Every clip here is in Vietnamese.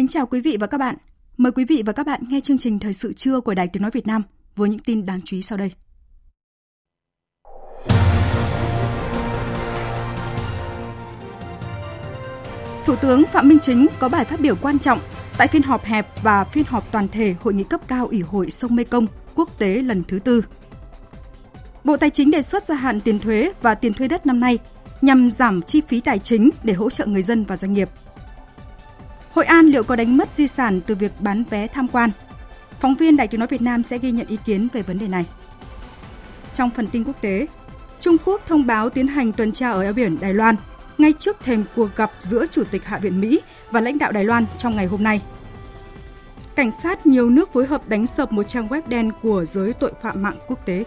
Kính chào quý vị và các bạn. Mời quý vị và các bạn nghe chương trình Thời sự trưa của Đài Tiếng Nói Việt Nam với những tin đáng chú ý sau đây. Thủ tướng Phạm Minh Chính có bài phát biểu quan trọng tại phiên họp hẹp và phiên họp toàn thể Hội nghị cấp cao Ủy hội sông Mê Công quốc tế lần thứ tư. Bộ Tài chính đề xuất gia hạn tiền thuế và tiền thuê đất năm nay nhằm giảm chi phí tài chính để hỗ trợ người dân và doanh nghiệp. Hội An liệu có đánh mất di sản từ việc bán vé tham quan? Phóng viên Đài Tiếng Nói Việt Nam sẽ ghi nhận ý kiến về vấn đề này. Trong phần tin quốc tế, Trung Quốc thông báo tiến hành tuần tra ở eo biển Đài Loan ngay trước thềm cuộc gặp giữa Chủ tịch Hạ viện Mỹ và lãnh đạo Đài Loan trong ngày hôm nay. Cảnh sát nhiều nước phối hợp đánh sập một trang web đen của giới tội phạm mạng quốc tế.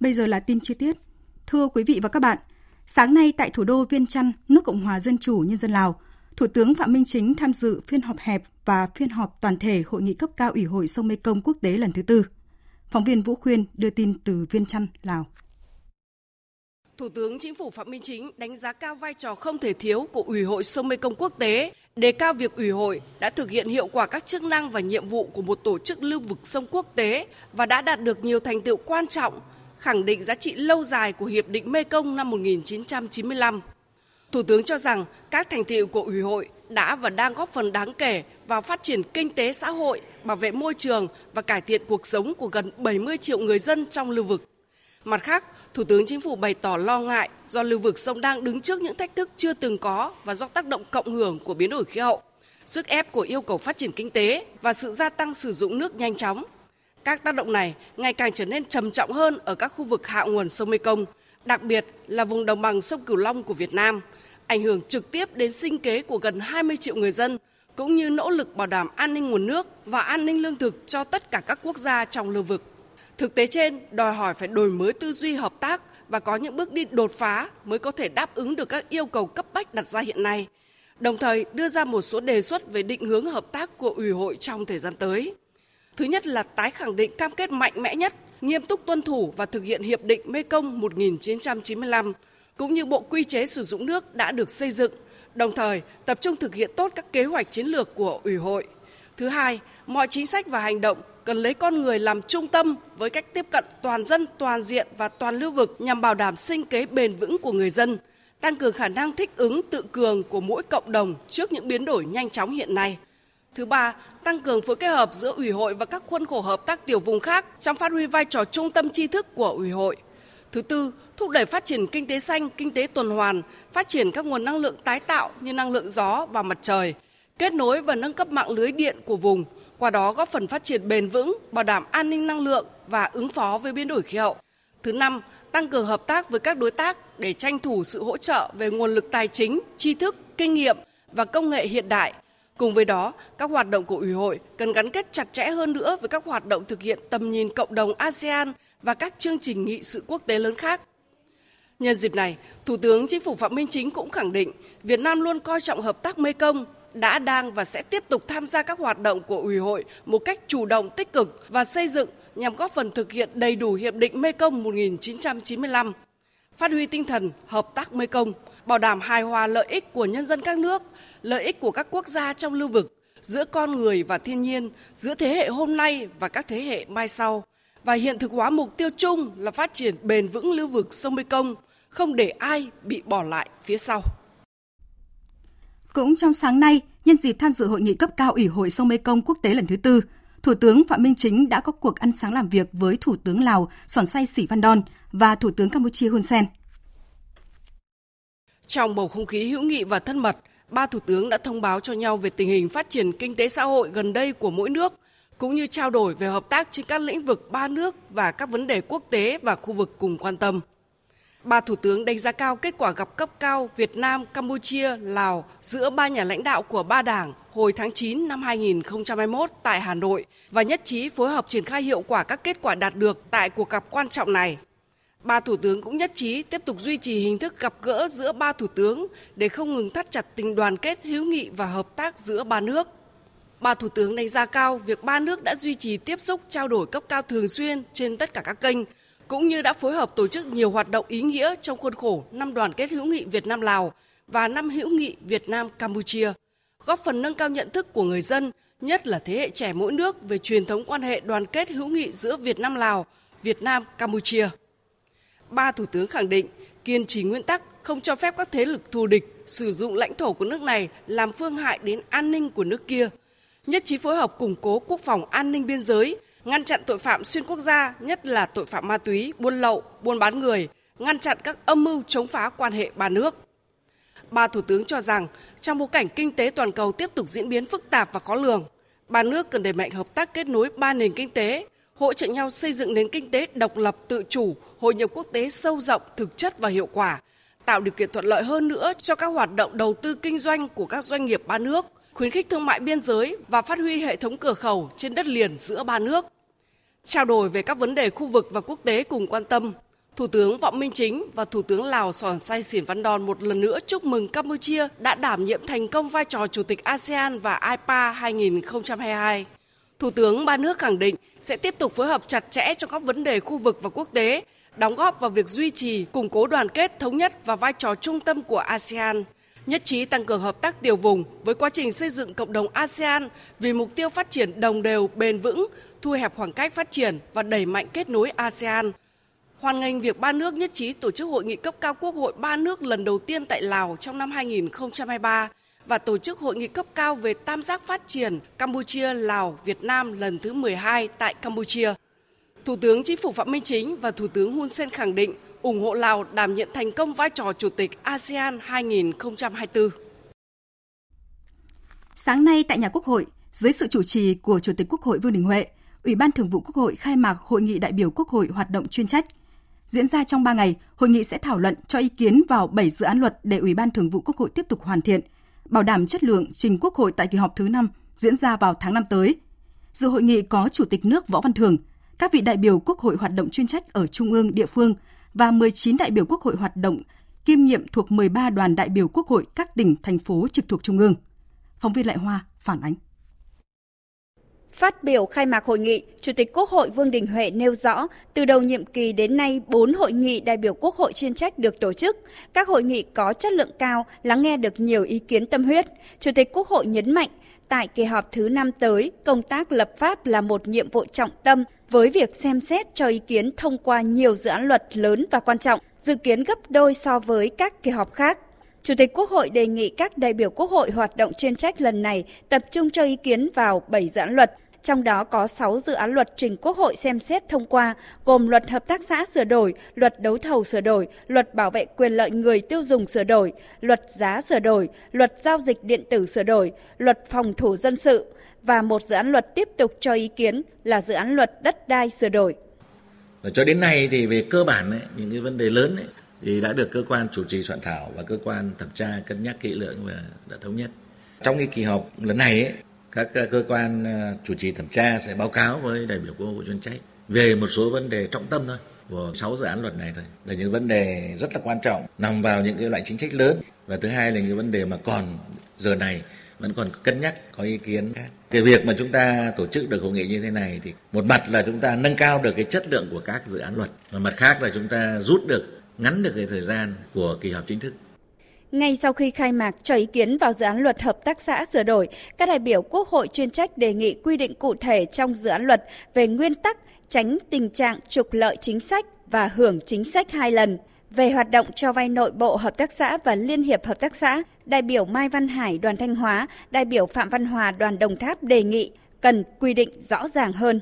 Bây giờ là tin chi tiết. Thưa quý vị và các bạn, sáng nay tại thủ đô Viên Chăn, nước Cộng hòa Dân chủ Nhân dân Lào, Thủ tướng Phạm Minh Chính tham dự phiên họp hẹp và phiên họp toàn thể Hội nghị cấp cao Ủy hội sông Mekong quốc tế lần thứ tư. Phóng viên Vũ Khuyên đưa tin từ Viên Chăn, Lào. Thủ tướng Chính phủ Phạm Minh Chính đánh giá cao vai trò không thể thiếu của Ủy hội sông Mekong quốc tế, đề cao việc Ủy hội đã thực hiện hiệu quả các chức năng và nhiệm vụ của một tổ chức lưu vực sông quốc tế và đã đạt được nhiều thành tựu quan trọng khẳng định giá trị lâu dài của Hiệp định Mekong năm 1995. Thủ tướng cho rằng các thành tiệu của Ủy hội đã và đang góp phần đáng kể vào phát triển kinh tế xã hội, bảo vệ môi trường và cải thiện cuộc sống của gần 70 triệu người dân trong lưu vực. Mặt khác, Thủ tướng Chính phủ bày tỏ lo ngại do lưu vực sông đang đứng trước những thách thức chưa từng có và do tác động cộng hưởng của biến đổi khí hậu, sức ép của yêu cầu phát triển kinh tế và sự gia tăng sử dụng nước nhanh chóng các tác động này ngày càng trở nên trầm trọng hơn ở các khu vực hạ nguồn sông Mekong, đặc biệt là vùng đồng bằng sông Cửu Long của Việt Nam, ảnh hưởng trực tiếp đến sinh kế của gần 20 triệu người dân, cũng như nỗ lực bảo đảm an ninh nguồn nước và an ninh lương thực cho tất cả các quốc gia trong lưu vực. Thực tế trên đòi hỏi phải đổi mới tư duy hợp tác và có những bước đi đột phá mới có thể đáp ứng được các yêu cầu cấp bách đặt ra hiện nay, đồng thời đưa ra một số đề xuất về định hướng hợp tác của Ủy hội trong thời gian tới. Thứ nhất là tái khẳng định cam kết mạnh mẽ nhất, nghiêm túc tuân thủ và thực hiện Hiệp định Mekong 1995, cũng như bộ quy chế sử dụng nước đã được xây dựng, đồng thời tập trung thực hiện tốt các kế hoạch chiến lược của Ủy hội. Thứ hai, mọi chính sách và hành động cần lấy con người làm trung tâm với cách tiếp cận toàn dân, toàn diện và toàn lưu vực nhằm bảo đảm sinh kế bền vững của người dân, tăng cường khả năng thích ứng tự cường của mỗi cộng đồng trước những biến đổi nhanh chóng hiện nay. Thứ ba, tăng cường phối kết hợp giữa Ủy hội và các khuôn khổ hợp tác tiểu vùng khác trong phát huy vai trò trung tâm tri thức của Ủy hội. Thứ tư, thúc đẩy phát triển kinh tế xanh, kinh tế tuần hoàn, phát triển các nguồn năng lượng tái tạo như năng lượng gió và mặt trời, kết nối và nâng cấp mạng lưới điện của vùng, qua đó góp phần phát triển bền vững, bảo đảm an ninh năng lượng và ứng phó với biến đổi khí hậu. Thứ năm, tăng cường hợp tác với các đối tác để tranh thủ sự hỗ trợ về nguồn lực tài chính, tri thức, kinh nghiệm và công nghệ hiện đại Cùng với đó, các hoạt động của Ủy hội cần gắn kết chặt chẽ hơn nữa với các hoạt động thực hiện tầm nhìn cộng đồng ASEAN và các chương trình nghị sự quốc tế lớn khác. Nhân dịp này, Thủ tướng Chính phủ Phạm Minh Chính cũng khẳng định Việt Nam luôn coi trọng hợp tác Mekong, đã đang và sẽ tiếp tục tham gia các hoạt động của Ủy hội một cách chủ động tích cực và xây dựng nhằm góp phần thực hiện đầy đủ Hiệp định Mekong 1995, phát huy tinh thần hợp tác Mekong, bảo đảm hài hòa lợi ích của nhân dân các nước, lợi ích của các quốc gia trong lưu vực, giữa con người và thiên nhiên, giữa thế hệ hôm nay và các thế hệ mai sau và hiện thực hóa mục tiêu chung là phát triển bền vững lưu vực sông Mekong, không để ai bị bỏ lại phía sau. Cũng trong sáng nay, nhân dịp tham dự hội nghị cấp cao Ủy hội sông Mekong quốc tế lần thứ tư, Thủ tướng Phạm Minh Chính đã có cuộc ăn sáng làm việc với Thủ tướng Lào Sòn Say Sĩ Văn Đon và Thủ tướng Campuchia Hun Sen. Trong bầu không khí hữu nghị và thân mật, ba thủ tướng đã thông báo cho nhau về tình hình phát triển kinh tế xã hội gần đây của mỗi nước, cũng như trao đổi về hợp tác trên các lĩnh vực ba nước và các vấn đề quốc tế và khu vực cùng quan tâm. Ba thủ tướng đánh giá cao kết quả gặp cấp cao Việt Nam, Campuchia, Lào giữa ba nhà lãnh đạo của ba đảng hồi tháng 9 năm 2021 tại Hà Nội và nhất trí phối hợp triển khai hiệu quả các kết quả đạt được tại cuộc gặp quan trọng này. Ba thủ tướng cũng nhất trí tiếp tục duy trì hình thức gặp gỡ giữa ba thủ tướng để không ngừng thắt chặt tình đoàn kết hữu nghị và hợp tác giữa ba nước. Ba thủ tướng đánh giá cao việc ba nước đã duy trì tiếp xúc trao đổi cấp cao thường xuyên trên tất cả các kênh, cũng như đã phối hợp tổ chức nhiều hoạt động ý nghĩa trong khuôn khổ năm đoàn kết hữu nghị Việt Nam Lào và năm hữu nghị Việt Nam Campuchia, góp phần nâng cao nhận thức của người dân, nhất là thế hệ trẻ mỗi nước về truyền thống quan hệ đoàn kết hữu nghị giữa Việt Nam Lào, Việt Nam Campuchia ba thủ tướng khẳng định kiên trì nguyên tắc không cho phép các thế lực thù địch sử dụng lãnh thổ của nước này làm phương hại đến an ninh của nước kia. Nhất trí phối hợp củng cố quốc phòng an ninh biên giới, ngăn chặn tội phạm xuyên quốc gia, nhất là tội phạm ma túy, buôn lậu, buôn bán người, ngăn chặn các âm mưu chống phá quan hệ ba nước. Ba thủ tướng cho rằng trong bối cảnh kinh tế toàn cầu tiếp tục diễn biến phức tạp và khó lường, ba nước cần đẩy mạnh hợp tác kết nối ba nền kinh tế, hỗ trợ nhau xây dựng nền kinh tế độc lập tự chủ, hội nhập quốc tế sâu rộng, thực chất và hiệu quả, tạo điều kiện thuận lợi hơn nữa cho các hoạt động đầu tư kinh doanh của các doanh nghiệp ba nước, khuyến khích thương mại biên giới và phát huy hệ thống cửa khẩu trên đất liền giữa ba nước. Trao đổi về các vấn đề khu vực và quốc tế cùng quan tâm, Thủ tướng Võ Minh Chính và Thủ tướng Lào Sòn Say Sỉn Văn Đòn một lần nữa chúc mừng Campuchia đã đảm nhiệm thành công vai trò Chủ tịch ASEAN và IPA 2022. Thủ tướng ba nước khẳng định sẽ tiếp tục phối hợp chặt chẽ trong các vấn đề khu vực và quốc tế, đóng góp vào việc duy trì, củng cố đoàn kết, thống nhất và vai trò trung tâm của ASEAN, nhất trí tăng cường hợp tác tiểu vùng với quá trình xây dựng cộng đồng ASEAN vì mục tiêu phát triển đồng đều, bền vững, thu hẹp khoảng cách phát triển và đẩy mạnh kết nối ASEAN. Hoan nghênh việc ba nước nhất trí tổ chức hội nghị cấp cao quốc hội ba nước lần đầu tiên tại Lào trong năm 2023 và tổ chức hội nghị cấp cao về tam giác phát triển Campuchia, Lào, Việt Nam lần thứ 12 tại Campuchia. Thủ tướng Chính phủ Phạm Minh Chính và Thủ tướng Hun Sen khẳng định ủng hộ Lào đảm nhiệm thành công vai trò Chủ tịch ASEAN 2024. Sáng nay tại nhà Quốc hội, dưới sự chủ trì của Chủ tịch Quốc hội Vương Đình Huệ, Ủy ban Thường vụ Quốc hội khai mạc Hội nghị đại biểu Quốc hội hoạt động chuyên trách. Diễn ra trong 3 ngày, hội nghị sẽ thảo luận cho ý kiến vào 7 dự án luật để Ủy ban Thường vụ Quốc hội tiếp tục hoàn thiện – bảo đảm chất lượng trình Quốc hội tại kỳ họp thứ 5 diễn ra vào tháng 5 tới. Dự hội nghị có Chủ tịch nước Võ Văn Thường, các vị đại biểu Quốc hội hoạt động chuyên trách ở trung ương, địa phương và 19 đại biểu Quốc hội hoạt động kiêm nhiệm thuộc 13 đoàn đại biểu Quốc hội các tỉnh, thành phố trực thuộc trung ương. Phóng viên Lại Hoa phản ánh. Phát biểu khai mạc hội nghị, Chủ tịch Quốc hội Vương Đình Huệ nêu rõ, từ đầu nhiệm kỳ đến nay, 4 hội nghị đại biểu Quốc hội chuyên trách được tổ chức. Các hội nghị có chất lượng cao, lắng nghe được nhiều ý kiến tâm huyết. Chủ tịch Quốc hội nhấn mạnh, tại kỳ họp thứ năm tới, công tác lập pháp là một nhiệm vụ trọng tâm với việc xem xét cho ý kiến thông qua nhiều dự án luật lớn và quan trọng, dự kiến gấp đôi so với các kỳ họp khác. Chủ tịch Quốc hội đề nghị các đại biểu Quốc hội hoạt động chuyên trách lần này tập trung cho ý kiến vào 7 dự án luật, trong đó có 6 dự án luật trình Quốc hội xem xét thông qua, gồm luật hợp tác xã sửa đổi, luật đấu thầu sửa đổi, luật bảo vệ quyền lợi người tiêu dùng sửa đổi, luật giá sửa đổi, luật giao dịch điện tử sửa đổi, luật phòng thủ dân sự và một dự án luật tiếp tục cho ý kiến là dự án luật đất đai sửa đổi. Và cho đến nay thì về cơ bản ấy, những cái vấn đề lớn ấy, thì đã được cơ quan chủ trì soạn thảo và cơ quan thẩm tra cân nhắc kỹ lưỡng và đã thống nhất. Trong cái kỳ họp lần này ấy, các cơ quan ờ, chủ trì thẩm tra sẽ báo cáo với đại biểu quốc hội chuyên trách về một số vấn đề trọng tâm thôi, của 6 dự án luật này thôi. Là những vấn đề rất là quan trọng, nằm vào những cái loại chính sách lớn. Và thứ hai là những vấn đề mà còn giờ này vẫn còn cân nhắc, có ý kiến khác. Cái việc mà chúng ta tổ chức được hội nghị như thế này thì một mặt là chúng ta nâng cao được cái chất lượng của các dự án luật, và mặt khác là chúng ta rút được, ngắn được cái thời gian của kỳ họp chính thức ngay sau khi khai mạc cho ý kiến vào dự án luật hợp tác xã sửa đổi, các đại biểu Quốc hội chuyên trách đề nghị quy định cụ thể trong dự án luật về nguyên tắc tránh tình trạng trục lợi chính sách và hưởng chính sách hai lần. Về hoạt động cho vay nội bộ hợp tác xã và liên hiệp hợp tác xã, đại biểu Mai Văn Hải đoàn Thanh Hóa, đại biểu Phạm Văn Hòa đoàn Đồng Tháp đề nghị cần quy định rõ ràng hơn.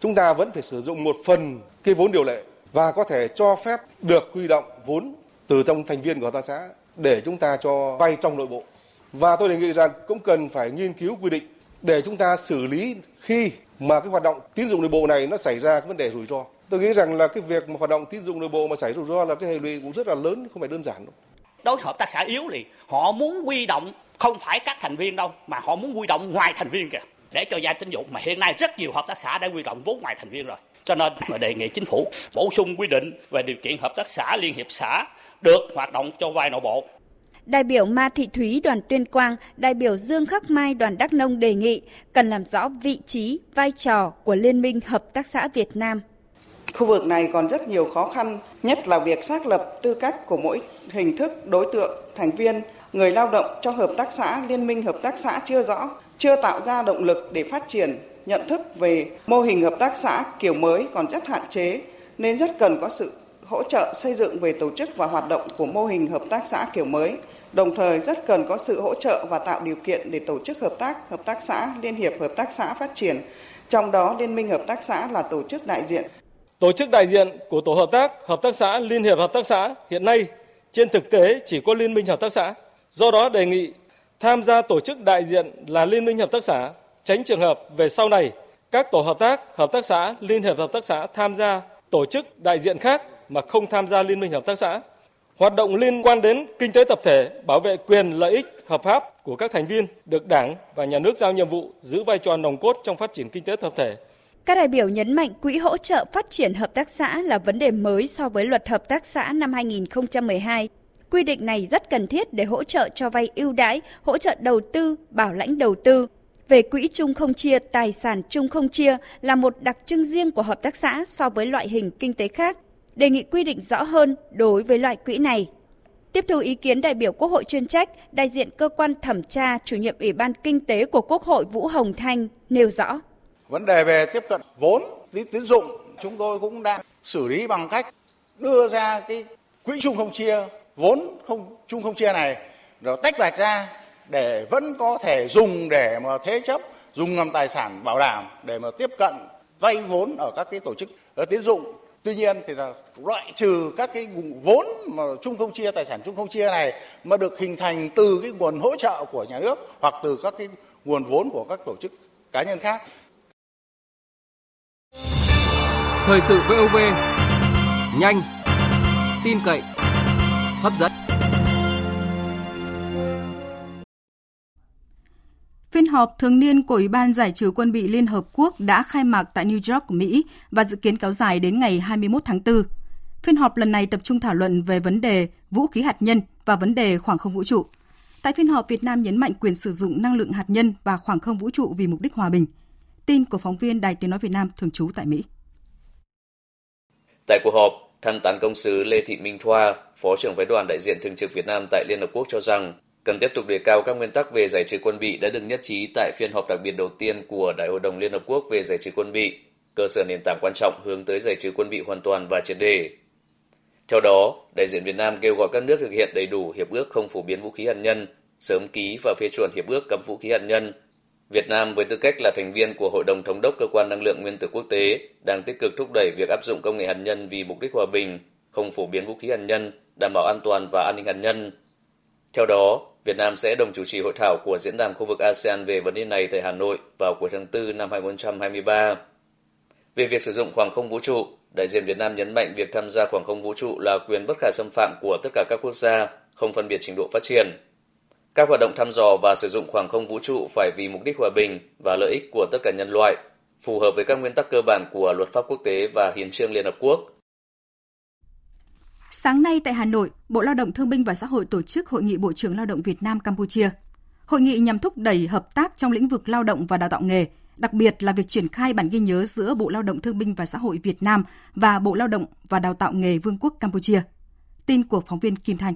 Chúng ta vẫn phải sử dụng một phần cái vốn điều lệ và có thể cho phép được huy động vốn từ trong thành viên của hợp tác xã để chúng ta cho vay trong nội bộ. Và tôi đề nghị rằng cũng cần phải nghiên cứu quy định để chúng ta xử lý khi mà cái hoạt động tín dụng nội bộ này nó xảy ra cái vấn đề rủi ro. Tôi nghĩ rằng là cái việc mà hoạt động tín dụng nội bộ mà xảy rủi ro là cái hệ lụy cũng rất là lớn, không phải đơn giản đâu. Đối hợp tác xã yếu thì họ muốn quy động không phải các thành viên đâu mà họ muốn quy động ngoài thành viên kìa để cho vay tín dụng mà hiện nay rất nhiều hợp tác xã đã quy động vốn ngoài thành viên rồi. Cho nên mà đề nghị chính phủ bổ sung quy định về điều kiện hợp tác xã liên hiệp xã được hoạt động cho vay nội bộ Đại biểu Ma Thị Thúy đoàn Tuyên Quang, đại biểu Dương Khắc Mai đoàn Đắk Nông đề nghị cần làm rõ vị trí, vai trò của Liên minh Hợp tác xã Việt Nam. Khu vực này còn rất nhiều khó khăn, nhất là việc xác lập tư cách của mỗi hình thức đối tượng, thành viên, người lao động cho hợp tác xã, liên minh hợp tác xã chưa rõ, chưa tạo ra động lực để phát triển, nhận thức về mô hình hợp tác xã kiểu mới còn rất hạn chế, nên rất cần có sự hỗ trợ xây dựng về tổ chức và hoạt động của mô hình hợp tác xã kiểu mới Đồng thời rất cần có sự hỗ trợ và tạo điều kiện để tổ chức hợp tác, hợp tác xã, liên hiệp hợp tác xã phát triển. Trong đó Liên minh hợp tác xã là tổ chức đại diện. Tổ chức đại diện của tổ hợp tác, hợp tác xã, liên hiệp hợp tác xã hiện nay trên thực tế chỉ có Liên minh hợp tác xã. Do đó đề nghị tham gia tổ chức đại diện là Liên minh hợp tác xã, tránh trường hợp về sau này các tổ hợp tác, hợp tác xã, liên hiệp hợp tác xã tham gia tổ chức đại diện khác mà không tham gia liên minh hợp tác xã. Hoạt động liên quan đến kinh tế tập thể, bảo vệ quyền lợi ích hợp pháp của các thành viên được Đảng và Nhà nước giao nhiệm vụ giữ vai trò nòng cốt trong phát triển kinh tế tập thể. Các đại biểu nhấn mạnh quỹ hỗ trợ phát triển hợp tác xã là vấn đề mới so với luật hợp tác xã năm 2012. Quy định này rất cần thiết để hỗ trợ cho vay ưu đãi, hỗ trợ đầu tư, bảo lãnh đầu tư. Về quỹ chung không chia, tài sản chung không chia là một đặc trưng riêng của hợp tác xã so với loại hình kinh tế khác đề nghị quy định rõ hơn đối với loại quỹ này. Tiếp thu ý kiến đại biểu Quốc hội chuyên trách, đại diện cơ quan thẩm tra chủ nhiệm Ủy ban Kinh tế của Quốc hội Vũ Hồng Thanh nêu rõ. Vấn đề về tiếp cận vốn, tín dụng chúng tôi cũng đang xử lý bằng cách đưa ra cái quỹ chung không chia, vốn không chung không chia này rồi tách bạch ra để vẫn có thể dùng để mà thế chấp, dùng làm tài sản bảo đảm để mà tiếp cận vay vốn ở các cái tổ chức ở tín dụng Tuy nhiên thì là loại trừ các cái vốn mà chung không chia tài sản chung không chia này mà được hình thành từ cái nguồn hỗ trợ của nhà nước hoặc từ các cái nguồn vốn của các tổ chức cá nhân khác. Thời sự VOV nhanh, tin cậy, hấp dẫn. Phiên họp thường niên của Ủy ban Giải trừ quân bị Liên Hợp Quốc đã khai mạc tại New York, Mỹ và dự kiến kéo dài đến ngày 21 tháng 4. Phiên họp lần này tập trung thảo luận về vấn đề vũ khí hạt nhân và vấn đề khoảng không vũ trụ. Tại phiên họp, Việt Nam nhấn mạnh quyền sử dụng năng lượng hạt nhân và khoảng không vũ trụ vì mục đích hòa bình. Tin của phóng viên Đài Tiếng Nói Việt Nam thường trú tại Mỹ. Tại cuộc họp, thăm tán công sứ Lê Thị Minh Thoa, Phó trưởng phái đoàn đại diện thường trực Việt Nam tại Liên Hợp Quốc cho rằng cần tiếp tục đề cao các nguyên tắc về giải trừ quân bị đã được nhất trí tại phiên họp đặc biệt đầu tiên của Đại hội đồng Liên Hợp Quốc về giải trừ quân bị, cơ sở nền tảng quan trọng hướng tới giải trừ quân bị hoàn toàn và triệt đề. Theo đó, đại diện Việt Nam kêu gọi các nước thực hiện đầy đủ hiệp ước không phổ biến vũ khí hạt nhân, sớm ký và phê chuẩn hiệp ước cấm vũ khí hạt nhân. Việt Nam với tư cách là thành viên của Hội đồng Thống đốc Cơ quan Năng lượng Nguyên tử Quốc tế đang tích cực thúc đẩy việc áp dụng công nghệ hạt nhân vì mục đích hòa bình, không phổ biến vũ khí hạt nhân, đảm bảo an toàn và an ninh hạt nhân. Theo đó, Việt Nam sẽ đồng chủ trì hội thảo của Diễn đàn khu vực ASEAN về vấn đề này tại Hà Nội vào cuối tháng 4 năm 2023. Về việc sử dụng khoảng không vũ trụ, đại diện Việt Nam nhấn mạnh việc tham gia khoảng không vũ trụ là quyền bất khả xâm phạm của tất cả các quốc gia, không phân biệt trình độ phát triển. Các hoạt động thăm dò và sử dụng khoảng không vũ trụ phải vì mục đích hòa bình và lợi ích của tất cả nhân loại, phù hợp với các nguyên tắc cơ bản của luật pháp quốc tế và hiến trương Liên Hợp Quốc. Sáng nay tại Hà Nội, Bộ Lao động Thương binh và Xã hội tổ chức Hội nghị Bộ trưởng Lao động Việt Nam Campuchia. Hội nghị nhằm thúc đẩy hợp tác trong lĩnh vực lao động và đào tạo nghề, đặc biệt là việc triển khai bản ghi nhớ giữa Bộ Lao động Thương binh và Xã hội Việt Nam và Bộ Lao động và Đào tạo nghề Vương quốc Campuchia. Tin của phóng viên Kim Thanh.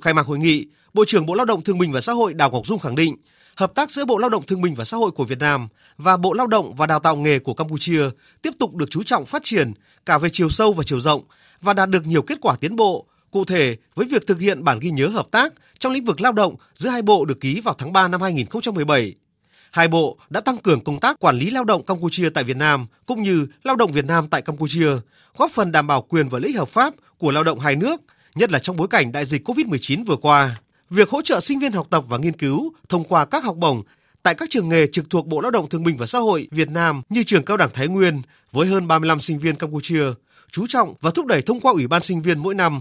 Khai mạc hội nghị, Bộ trưởng Bộ Lao động Thương binh và Xã hội Đào Ngọc Dung khẳng định, hợp tác giữa Bộ Lao động Thương binh và Xã hội của Việt Nam và Bộ Lao động và Đào tạo nghề của Campuchia tiếp tục được chú trọng phát triển cả về chiều sâu và chiều rộng và đạt được nhiều kết quả tiến bộ. Cụ thể, với việc thực hiện bản ghi nhớ hợp tác trong lĩnh vực lao động giữa hai bộ được ký vào tháng 3 năm 2017. hai bộ đã tăng cường công tác quản lý lao động Campuchia tại Việt Nam cũng như lao động Việt Nam tại Campuchia, góp phần đảm bảo quyền và lợi ích hợp pháp của lao động hai nước, nhất là trong bối cảnh đại dịch COVID-19 vừa qua. Việc hỗ trợ sinh viên học tập và nghiên cứu thông qua các học bổng tại các trường nghề trực thuộc Bộ Lao động Thương binh và Xã hội Việt Nam như trường Cao đẳng Thái Nguyên với hơn 35 sinh viên Campuchia, chú trọng và thúc đẩy thông qua Ủy ban sinh viên mỗi năm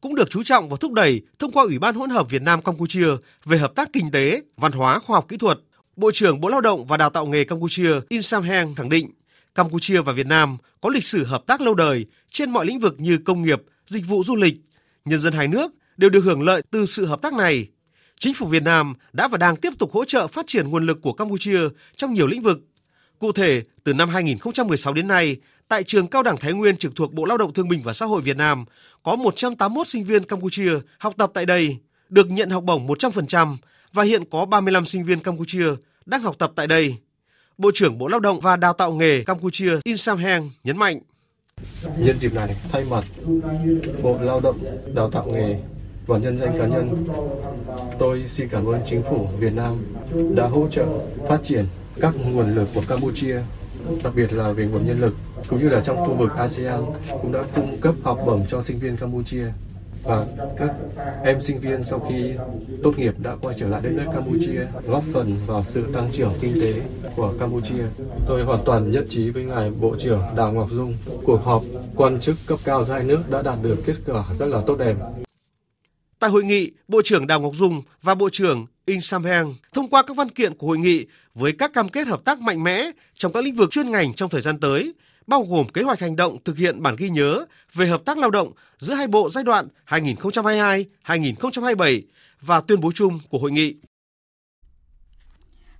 cũng được chú trọng và thúc đẩy thông qua Ủy ban hỗn hợp Việt Nam Campuchia về hợp tác kinh tế, văn hóa, khoa học kỹ thuật. Bộ trưởng Bộ Lao động và Đào tạo nghề Campuchia In Sam Heng khẳng định Campuchia và Việt Nam có lịch sử hợp tác lâu đời trên mọi lĩnh vực như công nghiệp, dịch vụ du lịch. Nhân dân hai nước đều được hưởng lợi từ sự hợp tác này. Chính phủ Việt Nam đã và đang tiếp tục hỗ trợ phát triển nguồn lực của Campuchia trong nhiều lĩnh vực. Cụ thể, từ năm 2016 đến nay, tại trường Cao đẳng Thái Nguyên trực thuộc Bộ Lao động Thương binh và Xã hội Việt Nam có 181 sinh viên Campuchia học tập tại đây, được nhận học bổng 100% và hiện có 35 sinh viên Campuchia đang học tập tại đây. Bộ trưởng Bộ Lao động và Đào tạo nghề Campuchia In Sam Heng nhấn mạnh. Nhân dịp này, thay mặt Bộ Lao động, Đào tạo nghề và nhân danh cá nhân, tôi xin cảm ơn chính phủ Việt Nam đã hỗ trợ phát triển các nguồn lực của Campuchia, đặc biệt là về nguồn nhân lực, cũng như là trong khu vực ASEAN cũng đã cung cấp học bổng cho sinh viên Campuchia và các em sinh viên sau khi tốt nghiệp đã quay trở lại đất nước Campuchia, góp phần vào sự tăng trưởng kinh tế của Campuchia. Tôi hoàn toàn nhất trí với ngài Bộ trưởng Đào Ngọc Dung. Cuộc họp quan chức cấp cao giữa hai nước đã đạt được kết quả rất là tốt đẹp. Tại hội nghị, Bộ trưởng Đào Ngọc Dung và Bộ trưởng In Sam Heng thông qua các văn kiện của hội nghị với các cam kết hợp tác mạnh mẽ trong các lĩnh vực chuyên ngành trong thời gian tới, bao gồm kế hoạch hành động thực hiện bản ghi nhớ về hợp tác lao động giữa hai bộ giai đoạn 2022-2027 và tuyên bố chung của hội nghị.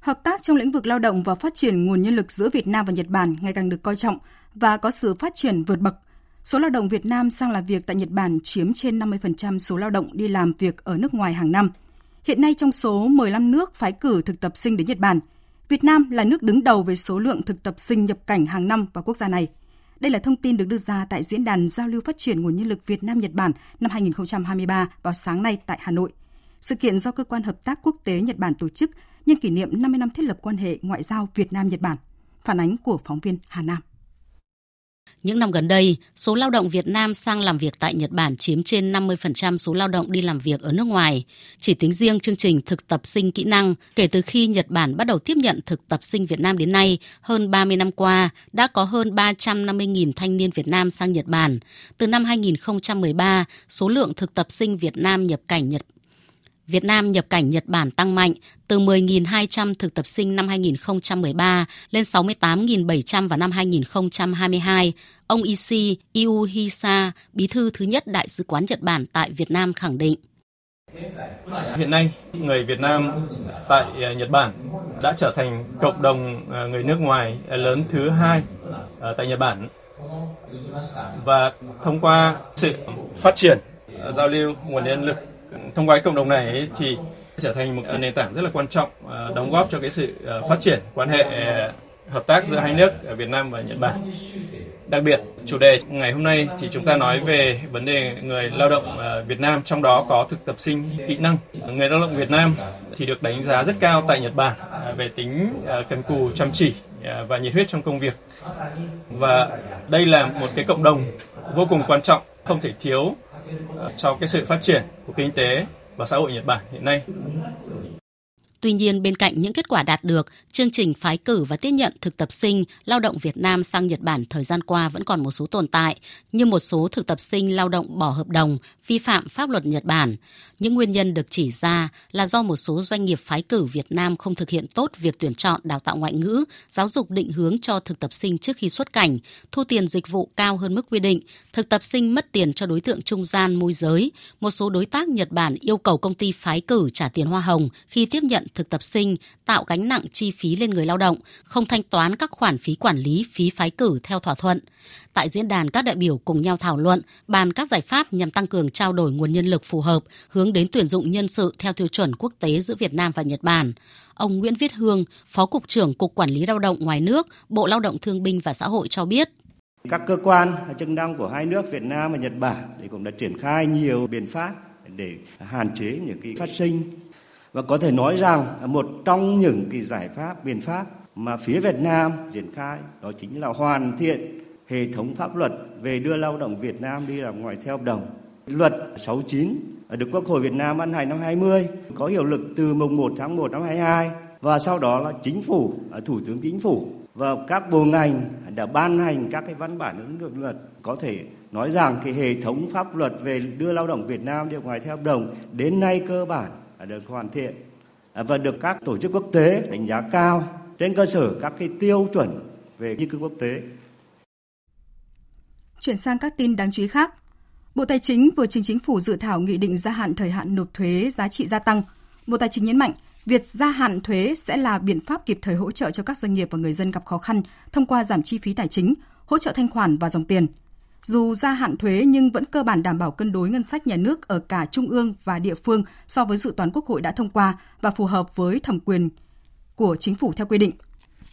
Hợp tác trong lĩnh vực lao động và phát triển nguồn nhân lực giữa Việt Nam và Nhật Bản ngày càng được coi trọng và có sự phát triển vượt bậc – Số lao động Việt Nam sang làm việc tại Nhật Bản chiếm trên 50% số lao động đi làm việc ở nước ngoài hàng năm. Hiện nay trong số 15 nước phái cử thực tập sinh đến Nhật Bản, Việt Nam là nước đứng đầu về số lượng thực tập sinh nhập cảnh hàng năm vào quốc gia này. Đây là thông tin được đưa ra tại Diễn đàn Giao lưu Phát triển Nguồn Nhân lực Việt Nam-Nhật Bản năm 2023 vào sáng nay tại Hà Nội. Sự kiện do Cơ quan Hợp tác Quốc tế Nhật Bản tổ chức nhân kỷ niệm 50 năm thiết lập quan hệ ngoại giao Việt Nam-Nhật Bản. Phản ánh của phóng viên Hà Nam. Những năm gần đây, số lao động Việt Nam sang làm việc tại Nhật Bản chiếm trên 50% số lao động đi làm việc ở nước ngoài. Chỉ tính riêng chương trình thực tập sinh kỹ năng, kể từ khi Nhật Bản bắt đầu tiếp nhận thực tập sinh Việt Nam đến nay, hơn 30 năm qua, đã có hơn 350.000 thanh niên Việt Nam sang Nhật Bản. Từ năm 2013, số lượng thực tập sinh Việt Nam nhập cảnh Nhật Việt Nam nhập cảnh Nhật Bản tăng mạnh từ 10.200 thực tập sinh năm 2013 lên 68.700 vào năm 2022. Ông Ishi Iuhisa, bí thư thứ nhất Đại sứ quán Nhật Bản tại Việt Nam khẳng định. Hiện nay, người Việt Nam tại à, Nhật Bản đã trở thành cộng đồng à, người nước ngoài lớn thứ hai à, tại Nhật Bản. Và thông qua sự phát triển, giao lưu nguồn nhân lực thông qua cái cộng đồng này thì trở thành một nền tảng rất là quan trọng ờ, đóng góp cho cái sự ờ, phát triển quan hệ ờ, hợp tác giữa hai nước Việt Nam và Nhật Bản. Đặc biệt, chủ đề ngày hôm nay thì chúng ta nói về vấn đề người lao động Việt Nam, trong đó có thực tập sinh kỹ năng. Người lao động Việt Nam thì được đánh giá rất cao tại Nhật Bản về tính cần cù, chăm chỉ và nhiệt huyết trong công việc. Và đây là một cái cộng đồng vô cùng quan trọng, không thể thiếu trong cái sự phát triển của kinh tế và xã hội Nhật Bản hiện nay. Tuy nhiên, bên cạnh những kết quả đạt được, chương trình phái cử và tiếp nhận thực tập sinh lao động Việt Nam sang Nhật Bản thời gian qua vẫn còn một số tồn tại, như một số thực tập sinh lao động bỏ hợp đồng, vi phạm pháp luật Nhật Bản. Những nguyên nhân được chỉ ra là do một số doanh nghiệp phái cử Việt Nam không thực hiện tốt việc tuyển chọn đào tạo ngoại ngữ, giáo dục định hướng cho thực tập sinh trước khi xuất cảnh, thu tiền dịch vụ cao hơn mức quy định, thực tập sinh mất tiền cho đối tượng trung gian môi giới. Một số đối tác Nhật Bản yêu cầu công ty phái cử trả tiền hoa hồng khi tiếp nhận thực tập sinh, tạo gánh nặng chi phí lên người lao động, không thanh toán các khoản phí quản lý, phí phái cử theo thỏa thuận. Tại diễn đàn, các đại biểu cùng nhau thảo luận, bàn các giải pháp nhằm tăng cường trao đổi nguồn nhân lực phù hợp, hướng đến tuyển dụng nhân sự theo tiêu chuẩn quốc tế giữa Việt Nam và Nhật Bản. Ông Nguyễn Viết Hương, Phó Cục trưởng Cục Quản lý Lao động ngoài nước, Bộ Lao động Thương binh và Xã hội cho biết. Các cơ quan chức năng của hai nước Việt Nam và Nhật Bản thì cũng đã triển khai nhiều biện pháp để hạn chế những cái phát sinh Và có thể nói rằng một trong những cái giải pháp, biện pháp mà phía Việt Nam triển khai đó chính là hoàn thiện hệ thống pháp luật về đưa lao động Việt Nam đi làm ngoài theo hợp đồng. Luật 69 ờ, được Quốc hội Việt Nam ban hành năm 20 có hiệu lực từ mùng 1 tháng 1 năm 22 và sau đó là chính phủ, ờ, thủ tướng chính phủ và các bộ ngành đã ban hành các cái văn bản ứng dụng luật có thể nói rằng cái hệ thống pháp luật về đưa lao động Việt Nam đi ngoài theo hợp đồng đến nay cơ bản được hoàn thiện ờ, và được các tổ chức quốc tế đánh giá cao trên cơ sở các cái tiêu chuẩn về di cư quốc tế. Chuyển sang các tin đáng chú ý khác. Bộ Tài chính vừa trình chính phủ dự thảo nghị định gia hạn thời hạn nộp thuế giá trị gia tăng. Bộ Tài chính nhấn mạnh, việc gia hạn thuế sẽ là biện pháp kịp thời hỗ trợ cho các doanh nghiệp và người dân gặp khó khăn thông qua giảm chi phí tài chính, hỗ trợ thanh khoản và dòng tiền. Dù gia hạn thuế nhưng vẫn cơ bản đảm bảo cân đối ngân sách nhà nước ở cả trung ương và địa phương so với dự toán Quốc hội đã thông qua và phù hợp với thẩm quyền của chính phủ theo quy định.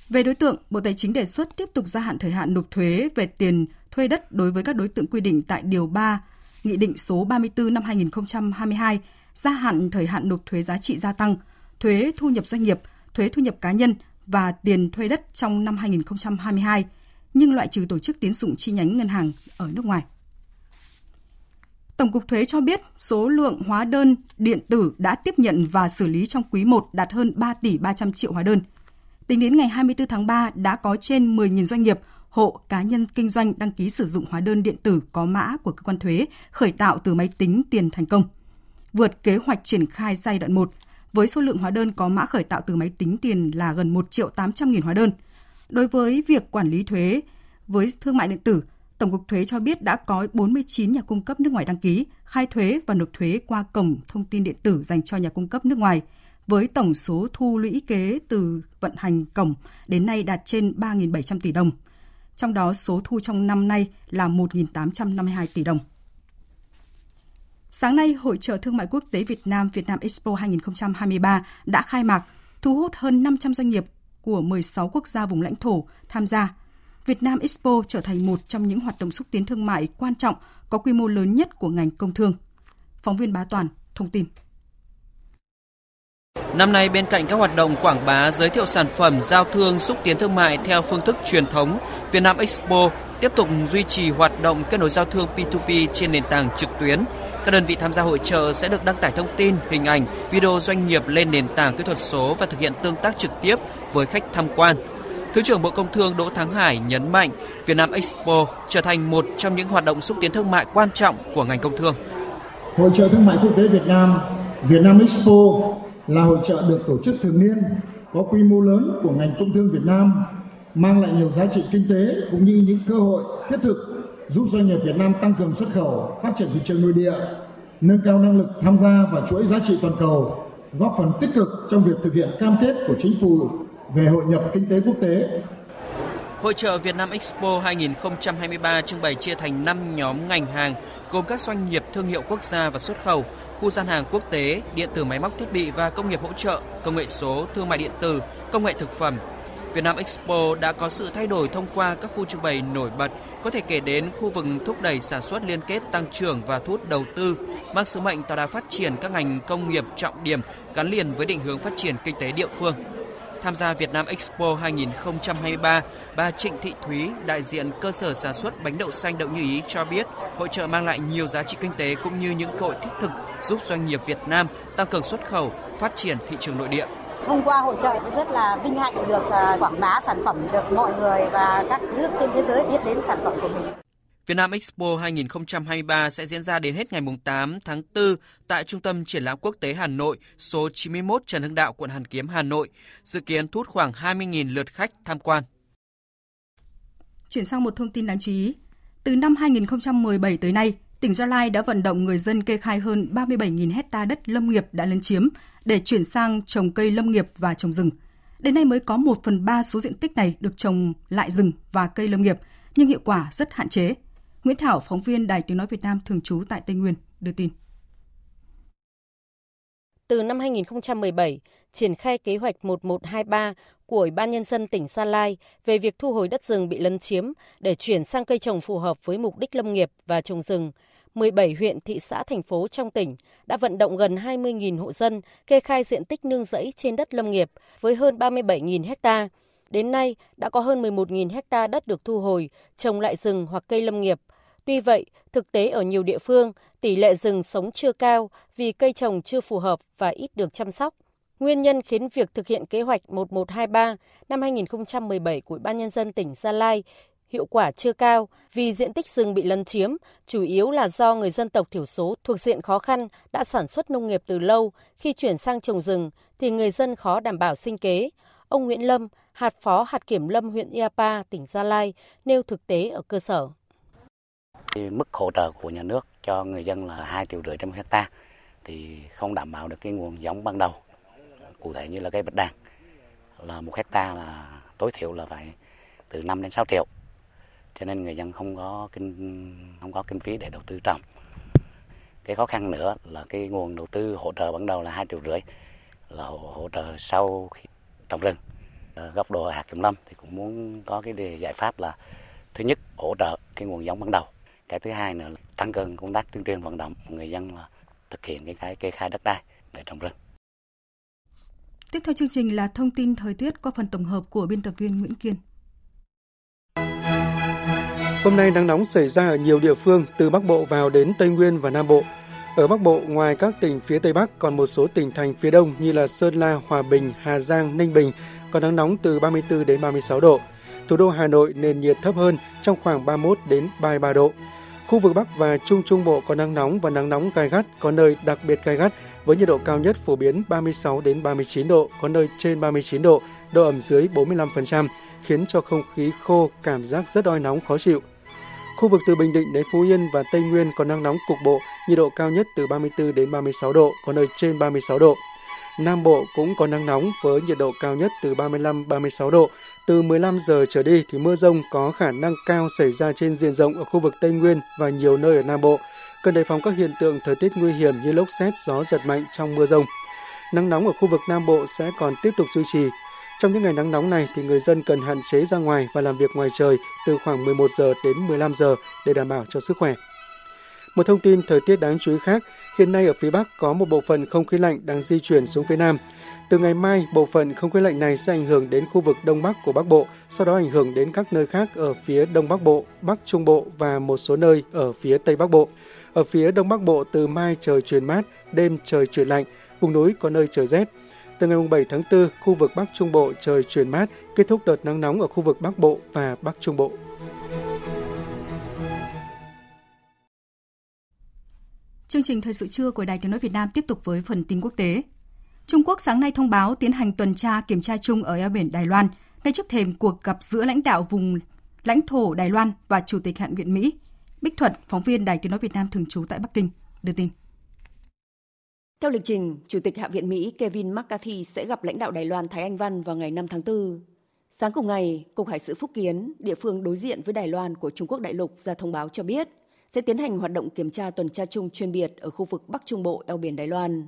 Về đối tượng, Bộ Tài chính đề xuất tiếp tục gia hạn thời hạn nộp thuế về tiền thuê đất đối với các đối tượng quy định tại Điều 3, Nghị định số 34 năm 2022, gia hạn thời hạn nộp thuế giá trị gia tăng, thuế thu nhập doanh nghiệp, thuế thu nhập cá nhân và tiền thuê đất trong năm 2022, nhưng loại trừ tổ chức tín dụng chi nhánh ngân hàng ở nước ngoài. Tổng cục Thuế cho biết số lượng hóa đơn điện tử đã tiếp nhận và xử lý trong quý 1 đạt hơn 3 tỷ 300 triệu hóa đơn. Tính đến ngày 24 tháng 3 đã có trên 10.000 doanh nghiệp, hộ, cá nhân kinh doanh đăng ký sử dụng hóa đơn điện tử có mã của cơ quan thuế khởi tạo từ máy tính tiền thành công. Vượt kế hoạch triển khai giai đoạn 1 với số lượng hóa đơn có mã khởi tạo từ máy tính tiền là gần 1 triệu 800 nghìn hóa đơn. Đối với việc quản lý thuế với thương mại điện tử, Tổng cục Thuế cho biết đã có 49 nhà cung cấp nước ngoài đăng ký, khai thuế và nộp thuế qua cổng thông tin điện tử dành cho nhà cung cấp nước ngoài, với tổng số thu lũy kế từ vận hành cổng đến nay đạt trên 3.700 tỷ đồng. Trong đó số thu trong năm nay là 1.852 tỷ đồng. Sáng nay, Hội trợ Thương mại Quốc tế Việt Nam Việt Nam Expo 2023 đã khai mạc, thu hút hơn 500 doanh nghiệp của 16 quốc gia vùng lãnh thổ tham gia. Việt Nam Expo trở thành một trong những hoạt động xúc tiến thương mại quan trọng có quy mô lớn nhất của ngành công thương. Phóng viên Bá Toàn thông tin. Năm nay bên cạnh các hoạt động quảng bá, giới thiệu sản phẩm, giao thương, xúc tiến thương mại theo phương thức truyền thống, Việt Nam Expo tiếp tục duy trì hoạt động kết nối giao thương P2P trên nền tảng trực tuyến. Các đơn vị tham gia hội trợ sẽ được đăng tải thông tin, hình ảnh, video doanh nghiệp lên nền tảng kỹ thuật số và thực hiện tương tác trực tiếp với khách tham quan. Thứ trưởng Bộ Công Thương Đỗ Thắng Hải nhấn mạnh Việt Nam Expo trở thành một trong những hoạt động xúc tiến thương mại quan trọng của ngành công thương. Hội trợ thương mại quốc tế Việt Nam, Việt Nam Expo là hội trợ được tổ chức thường niên có quy mô lớn của ngành công thương Việt Nam, mang lại nhiều giá trị kinh tế cũng như những cơ hội thiết thực giúp doanh nghiệp Việt Nam tăng cường xuất khẩu, phát triển thị trường nội địa, nâng cao năng lực tham gia vào chuỗi giá trị toàn cầu, góp phần tích cực trong việc thực hiện cam kết của chính phủ về hội nhập kinh tế quốc tế. Hội trợ Việt Nam Expo 2023 trưng bày chia thành 5 nhóm ngành hàng gồm các doanh nghiệp thương hiệu quốc gia và xuất khẩu, khu gian hàng quốc tế, điện tử máy móc thiết bị và công nghiệp hỗ trợ, công nghệ số, thương mại điện tử, công nghệ thực phẩm. Việt Nam Expo đã có sự thay đổi thông qua các khu trưng bày nổi bật, có thể kể đến khu vực thúc đẩy sản xuất liên kết tăng trưởng và thu hút đầu tư, mang sứ mệnh tạo đà phát triển các ngành công nghiệp trọng điểm gắn liền với định hướng phát triển kinh tế địa phương. Tham gia Việt Nam Expo 2023, bà Trịnh Thị Thúy, đại diện cơ sở sản xuất bánh đậu xanh đậu như ý cho biết, hội trợ mang lại nhiều giá trị kinh tế cũng như những cơ hội thiết thực giúp doanh nghiệp Việt Nam tăng cường xuất khẩu, phát triển thị trường nội địa. Thông qua hội trợ tôi rất là vinh hạnh được à, quảng bá sản phẩm được mọi người và các nước trên thế giới biết đến sản phẩm của mình. Việt Nam Expo 2023 sẽ diễn ra đến hết ngày 8 tháng 4 tại Trung tâm Triển lãm Quốc tế Hà Nội, số 91 Trần Hưng Đạo, quận Hàn Kiếm, Hà Nội, dự kiến thu hút khoảng 20.000 lượt khách tham quan. Chuyển sang một thông tin đáng chú ý. Từ năm 2017 tới nay, tỉnh Gia Lai đã vận động người dân kê khai hơn 37.000 hecta đất lâm nghiệp đã lấn chiếm để chuyển sang trồng cây lâm nghiệp và trồng rừng. Đến nay mới có 1 phần 3 số diện tích này được trồng lại rừng và cây lâm nghiệp, nhưng hiệu quả rất hạn chế. Nguyễn Thảo, phóng viên Đài Tiếng Nói Việt Nam thường trú tại Tây Nguyên, đưa tin. Từ năm 2017, triển khai kế hoạch 1123 của Ủy ban Nhân dân tỉnh Sa Lai về việc thu hồi đất rừng bị lấn chiếm để chuyển sang cây trồng phù hợp với mục đích lâm nghiệp và trồng rừng, 17 huyện, thị xã, thành phố trong tỉnh đã vận động gần 20.000 hộ dân kê khai diện tích nương rẫy trên đất lâm nghiệp với hơn 37.000 ha. Đến nay, đã có hơn 11.000 hecta đất được thu hồi, trồng lại rừng hoặc cây lâm nghiệp. Tuy vậy, thực tế ở nhiều địa phương, tỷ lệ rừng sống chưa cao vì cây trồng chưa phù hợp và ít được chăm sóc. Nguyên nhân khiến việc thực hiện kế hoạch 1123 năm 2017 của Ủy ban Nhân dân tỉnh Gia Lai hiệu quả chưa cao vì diện tích rừng bị lấn chiếm, chủ yếu là do người dân tộc thiểu số thuộc diện khó khăn đã sản xuất nông nghiệp từ lâu, khi chuyển sang trồng rừng thì người dân khó đảm bảo sinh kế. Ông Nguyễn Lâm, hạt phó hạt kiểm lâm huyện Iapa, tỉnh Gia Lai, nêu thực tế ở cơ sở. Mức hỗ trợ của nhà nước cho người dân là 2 triệu rưỡi trên hecta thì không đảm bảo được cái nguồn giống ban đầu. Cụ thể như là cây bạch đàn là một hecta là tối thiểu là phải từ 5 đến 6 triệu cho nên người dân không có kinh không có kinh phí để đầu tư trồng cái khó khăn nữa là cái nguồn đầu tư hỗ trợ ban đầu là hai triệu rưỡi là hỗ, hỗ trợ sau khi trồng rừng ở góc độ hạt kiểm lâm thì cũng muốn có cái đề giải pháp là thứ nhất hỗ trợ cái nguồn giống ban đầu cái thứ hai nữa là tăng cường công tác tuyên truyền vận động người dân là thực hiện cái cái kê khai đất đai để trồng rừng Tiếp theo chương trình là thông tin thời tiết qua phần tổng hợp của biên tập viên Nguyễn Kiên. Hôm nay nắng nóng xảy ra ở nhiều địa phương từ Bắc Bộ vào đến Tây Nguyên và Nam Bộ. Ở Bắc Bộ, ngoài các tỉnh phía Tây Bắc, còn một số tỉnh thành phía Đông như là Sơn La, Hòa Bình, Hà Giang, Ninh Bình có nắng nóng từ 34 đến 36 độ. Thủ đô Hà Nội nền nhiệt thấp hơn trong khoảng 31 đến 33 độ. Khu vực Bắc và Trung Trung Bộ có nắng nóng và nắng nóng gai gắt, có nơi đặc biệt gai gắt với nhiệt độ cao nhất phổ biến 36 đến 39 độ, có nơi trên 39 độ, độ ẩm dưới 45%, khiến cho không khí khô, cảm giác rất oi nóng khó chịu. Khu vực từ Bình Định đến Phú Yên và Tây Nguyên có nắng nóng cục bộ, nhiệt độ cao nhất từ 34 đến 36 độ, có nơi trên 36 độ. Nam Bộ cũng có nắng nóng với nhiệt độ cao nhất từ 35-36 độ. Từ 15 giờ trở đi thì mưa rông có khả năng cao xảy ra trên diện rộng ở khu vực Tây Nguyên và nhiều nơi ở Nam Bộ. Cần đề phòng các hiện tượng thời tiết nguy hiểm như lốc xét, gió giật mạnh trong mưa rông. Nắng nóng ở khu vực Nam Bộ sẽ còn tiếp tục duy trì. Trong những ngày nắng nóng này thì người dân cần hạn chế ra ngoài và làm việc ngoài trời từ khoảng 11 giờ đến 15 giờ để đảm bảo cho sức khỏe. Một thông tin thời tiết đáng chú ý khác, hiện nay ở phía Bắc có một bộ phận không khí lạnh đang di chuyển xuống phía Nam. Từ ngày mai, bộ phận không khí lạnh này sẽ ảnh hưởng đến khu vực Đông Bắc của Bắc Bộ, sau đó ảnh hưởng đến các nơi khác ở phía Đông Bắc Bộ, Bắc Trung Bộ và một số nơi ở phía Tây Bắc Bộ. Ở phía Đông Bắc Bộ từ mai trời chuyển mát, đêm trời chuyển lạnh, vùng núi có nơi trời rét. Từ ngày 7 tháng 4, khu vực Bắc Trung Bộ trời chuyển mát, kết thúc đợt nắng nóng ở khu vực Bắc Bộ và Bắc Trung Bộ. Chương trình Thời sự trưa của Đài Tiếng Nói Việt Nam tiếp tục với phần tin quốc tế. Trung Quốc sáng nay thông báo tiến hành tuần tra kiểm tra chung ở eo biển Đài Loan, ngay trước thềm cuộc gặp giữa lãnh đạo vùng lãnh thổ Đài Loan và Chủ tịch Hạ viện Mỹ. Bích Thuận, phóng viên Đài Tiếng Nói Việt Nam thường trú tại Bắc Kinh, đưa tin. Theo lịch trình, Chủ tịch Hạ viện Mỹ Kevin McCarthy sẽ gặp lãnh đạo Đài Loan Thái Anh Văn vào ngày 5 tháng 4. Sáng cùng ngày, Cục Hải sự Phúc Kiến, địa phương đối diện với Đài Loan của Trung Quốc đại lục ra thông báo cho biết sẽ tiến hành hoạt động kiểm tra tuần tra chung chuyên biệt ở khu vực Bắc Trung Bộ eo biển Đài Loan.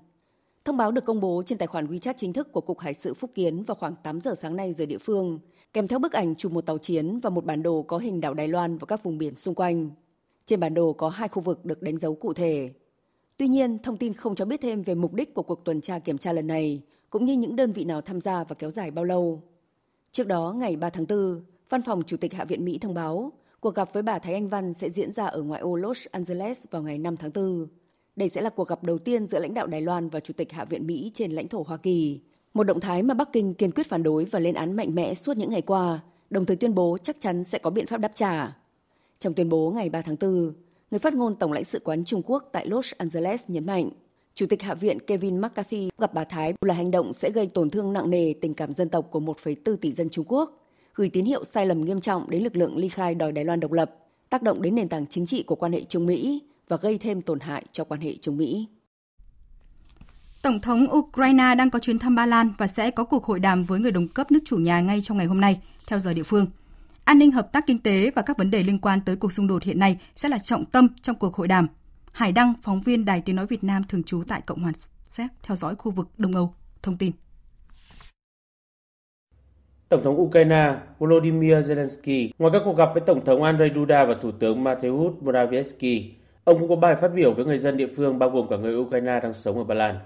Thông báo được công bố trên tài khoản WeChat chính thức của Cục Hải sự Phúc Kiến vào khoảng 8 giờ sáng nay giờ địa phương, kèm theo bức ảnh chụp một tàu chiến và một bản đồ có hình đảo Đài Loan và các vùng biển xung quanh. Trên bản đồ có hai khu vực được đánh dấu cụ thể. Tuy nhiên, thông tin không cho biết thêm về mục đích của cuộc tuần tra kiểm tra lần này, cũng như những đơn vị nào tham gia và kéo dài bao lâu. Trước đó, ngày 3 tháng 4, Văn phòng Chủ tịch Hạ viện Mỹ thông báo cuộc gặp với bà Thái Anh Văn sẽ diễn ra ở ngoại ô Los Angeles vào ngày 5 tháng 4. Đây sẽ là cuộc gặp đầu tiên giữa lãnh đạo Đài Loan và Chủ tịch Hạ viện Mỹ trên lãnh thổ Hoa Kỳ. Một động thái mà Bắc Kinh kiên quyết phản đối và lên án mạnh mẽ suốt những ngày qua, đồng thời tuyên bố chắc chắn sẽ có biện pháp đáp trả. Trong tuyên bố ngày 3 tháng 4, người phát ngôn Tổng lãnh sự quán Trung Quốc tại Los Angeles nhấn mạnh, Chủ tịch Hạ viện Kevin McCarthy gặp bà Thái là hành động sẽ gây tổn thương nặng nề tình cảm dân tộc của 1,4 tỷ dân Trung Quốc, gửi tín hiệu sai lầm nghiêm trọng đến lực lượng ly khai đòi Đài Loan độc lập, tác động đến nền tảng chính trị của quan hệ Trung Mỹ và gây thêm tổn hại cho quan hệ Trung Mỹ. Tổng thống Ukraine đang có chuyến thăm Ba Lan và sẽ có cuộc hội đàm với người đồng cấp nước chủ nhà ngay trong ngày hôm nay, theo giờ địa phương. An ninh hợp tác kinh tế và các vấn đề liên quan tới cuộc xung đột hiện nay sẽ là trọng tâm trong cuộc hội đàm. Hải Đăng, phóng viên Đài Tiếng Nói Việt Nam thường trú tại Cộng hòa Séc theo dõi khu vực Đông Âu, thông tin. Tổng thống Ukraine Volodymyr Zelensky ngoài các cuộc gặp với Tổng thống Andrei Duda và Thủ tướng Mateusz Morawiecki, Ông cũng có bài phát biểu với người dân địa phương bao gồm cả người Ukraine đang sống ở Ba Lan.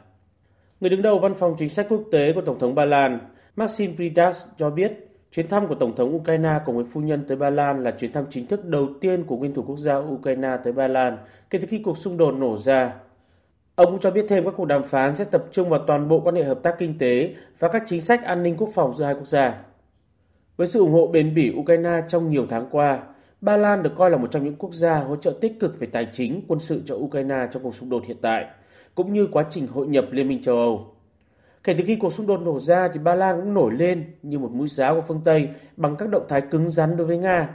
Người đứng đầu văn phòng chính sách quốc tế của Tổng thống Ba Lan, Maxim Pridas cho biết chuyến thăm của Tổng thống Ukraine cùng với phu nhân tới Ba Lan là chuyến thăm chính thức đầu tiên của nguyên thủ quốc gia Ukraine tới Ba Lan kể từ khi cuộc xung đột nổ ra. Ông cũng cho biết thêm các cuộc đàm phán sẽ tập trung vào toàn bộ quan hệ hợp tác kinh tế và các chính sách an ninh quốc phòng giữa hai quốc gia. Với sự ủng hộ bền bỉ Ukraine trong nhiều tháng qua, Ba Lan được coi là một trong những quốc gia hỗ trợ tích cực về tài chính, quân sự cho Ukraine trong cuộc xung đột hiện tại, cũng như quá trình hội nhập Liên minh châu Âu. Kể từ khi cuộc xung đột nổ ra thì Ba Lan cũng nổi lên như một mũi giáo của phương Tây bằng các động thái cứng rắn đối với Nga.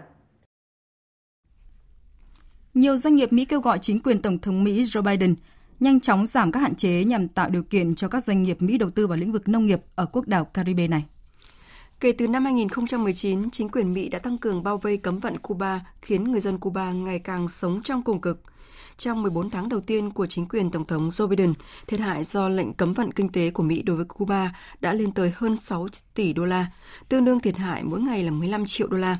Nhiều doanh nghiệp Mỹ kêu gọi chính quyền Tổng thống Mỹ Joe Biden nhanh chóng giảm các hạn chế nhằm tạo điều kiện cho các doanh nghiệp Mỹ đầu tư vào lĩnh vực nông nghiệp ở quốc đảo Caribe này. Kể từ năm 2019, chính quyền Mỹ đã tăng cường bao vây cấm vận Cuba, khiến người dân Cuba ngày càng sống trong cùng cực. Trong 14 tháng đầu tiên của chính quyền Tổng thống Joe Biden, thiệt hại do lệnh cấm vận kinh tế của Mỹ đối với Cuba đã lên tới hơn 6 tỷ đô la, tương đương thiệt hại mỗi ngày là 15 triệu đô la.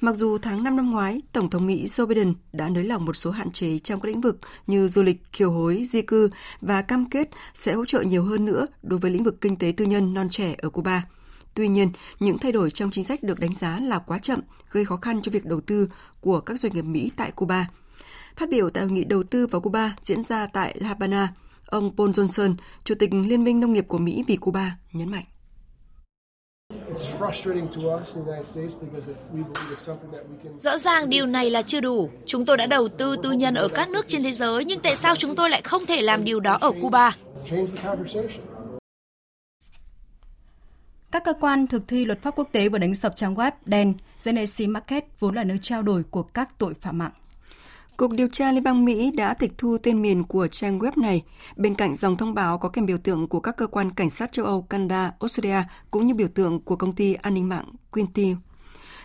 Mặc dù tháng 5 năm ngoái, Tổng thống Mỹ Joe Biden đã nới lỏng một số hạn chế trong các lĩnh vực như du lịch, kiều hối, di cư và cam kết sẽ hỗ trợ nhiều hơn nữa đối với lĩnh vực kinh tế tư nhân non trẻ ở Cuba. Tuy nhiên, những thay đổi trong chính sách được đánh giá là quá chậm, gây khó khăn cho việc đầu tư của các doanh nghiệp Mỹ tại Cuba. Phát biểu tại hội nghị đầu tư vào Cuba diễn ra tại La Habana, ông Paul Johnson, Chủ tịch Liên minh Nông nghiệp của Mỹ vì Cuba, nhấn mạnh. Rõ ràng điều này là chưa đủ. Chúng tôi đã đầu tư tư nhân ở các nước trên thế giới, nhưng tại sao chúng tôi lại không thể làm điều đó ở Cuba? Các cơ quan thực thi luật pháp quốc tế vừa đánh sập trang web đen Genesis Market vốn là nơi trao đổi của các tội phạm mạng. Cục điều tra Liên bang Mỹ đã tịch thu tên miền của trang web này, bên cạnh dòng thông báo có kèm biểu tượng của các cơ quan cảnh sát châu Âu, Canada, Australia cũng như biểu tượng của công ty an ninh mạng Quinty.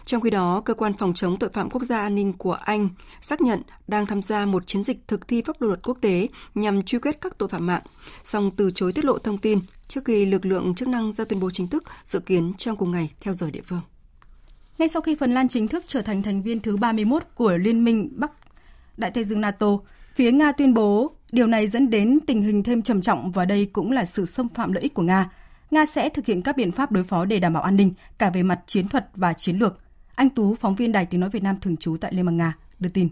Trong khi đó, cơ quan phòng chống tội phạm quốc gia an ninh của Anh xác nhận đang tham gia một chiến dịch thực thi pháp luật quốc tế nhằm truy quét các tội phạm mạng, song từ chối tiết lộ thông tin trước khi lực lượng chức năng ra tuyên bố chính thức dự kiến trong cùng ngày theo giờ địa phương. Ngay sau khi Phần Lan chính thức trở thành thành viên thứ 31 của Liên minh Bắc Đại Tây Dương NATO, phía Nga tuyên bố điều này dẫn đến tình hình thêm trầm trọng và đây cũng là sự xâm phạm lợi ích của Nga. Nga sẽ thực hiện các biện pháp đối phó để đảm bảo an ninh cả về mặt chiến thuật và chiến lược. Anh Tú, phóng viên Đài Tiếng Nói Việt Nam thường trú tại Liên bang Nga, đưa tin.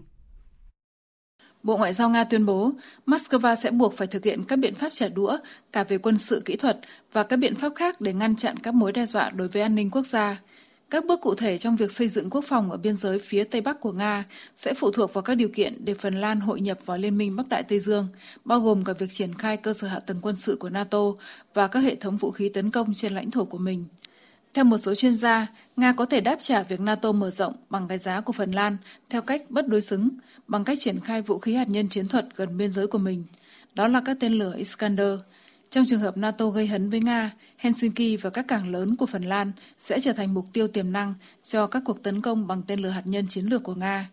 Bộ Ngoại giao Nga tuyên bố Moscow sẽ buộc phải thực hiện các biện pháp trả đũa cả về quân sự kỹ thuật và các biện pháp khác để ngăn chặn các mối đe dọa đối với an ninh quốc gia. Các bước cụ thể trong việc xây dựng quốc phòng ở biên giới phía Tây Bắc của Nga sẽ phụ thuộc vào các điều kiện để Phần Lan hội nhập vào Liên minh Bắc Đại Tây Dương, bao gồm cả việc triển khai cơ sở hạ tầng quân sự của NATO và các hệ thống vũ khí tấn công trên lãnh thổ của mình. Theo một số chuyên gia, Nga có thể đáp trả việc NATO mở rộng bằng cái giá của Phần Lan theo cách bất đối xứng, bằng cách triển khai vũ khí hạt nhân chiến thuật gần biên giới của mình. Đó là các tên lửa Iskander. Trong trường hợp NATO gây hấn với Nga, Helsinki và các cảng lớn của Phần Lan sẽ trở thành mục tiêu tiềm năng cho các cuộc tấn công bằng tên lửa hạt nhân chiến lược của Nga.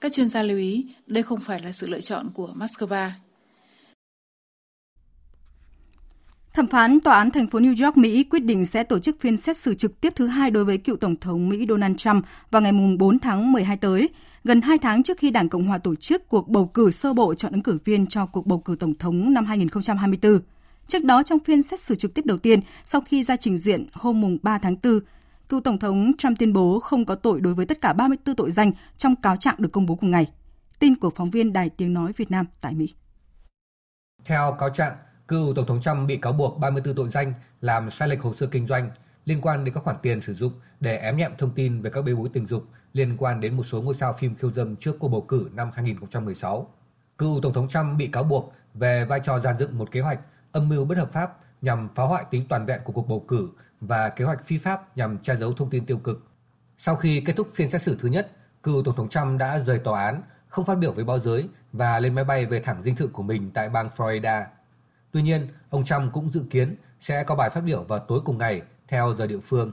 Các chuyên gia lưu ý, đây không phải là sự lựa chọn của Moscow. Thẩm phán Tòa án thành phố New York, Mỹ quyết định sẽ tổ chức phiên xét xử trực tiếp thứ hai đối với cựu Tổng thống Mỹ Donald Trump vào ngày 4 tháng 12 tới, gần 2 tháng trước khi Đảng Cộng hòa tổ chức cuộc bầu cử sơ bộ chọn ứng cử viên cho cuộc bầu cử Tổng thống năm 2024. Trước đó, trong phiên xét xử trực tiếp đầu tiên, sau khi ra trình diện hôm 3 tháng 4, cựu Tổng thống Trump tuyên bố không có tội đối với tất cả 34 tội danh trong cáo trạng được công bố cùng ngày. Tin của phóng viên Đài Tiếng Nói Việt Nam tại Mỹ. Theo cáo trạng, cựu Tổng thống Trump bị cáo buộc 34 tội danh làm sai lệch hồ sơ kinh doanh liên quan đến các khoản tiền sử dụng để ém nhẹm thông tin về các bê bối tình dục liên quan đến một số ngôi sao phim khiêu dâm trước cuộc bầu cử năm 2016. Cựu Tổng thống Trump bị cáo buộc về vai trò dàn dựng một kế hoạch âm mưu bất hợp pháp nhằm phá hoại tính toàn vẹn của cuộc bầu cử và kế hoạch phi pháp nhằm che giấu thông tin tiêu cực. Sau khi kết thúc phiên xét xử thứ nhất, cựu Tổng thống Trump đã rời tòa án, không phát biểu với báo giới và lên máy bay về thẳng dinh thự của mình tại bang Florida. Tuy nhiên, ông Trump cũng dự kiến sẽ có bài phát biểu vào tối cùng ngày theo giờ địa phương.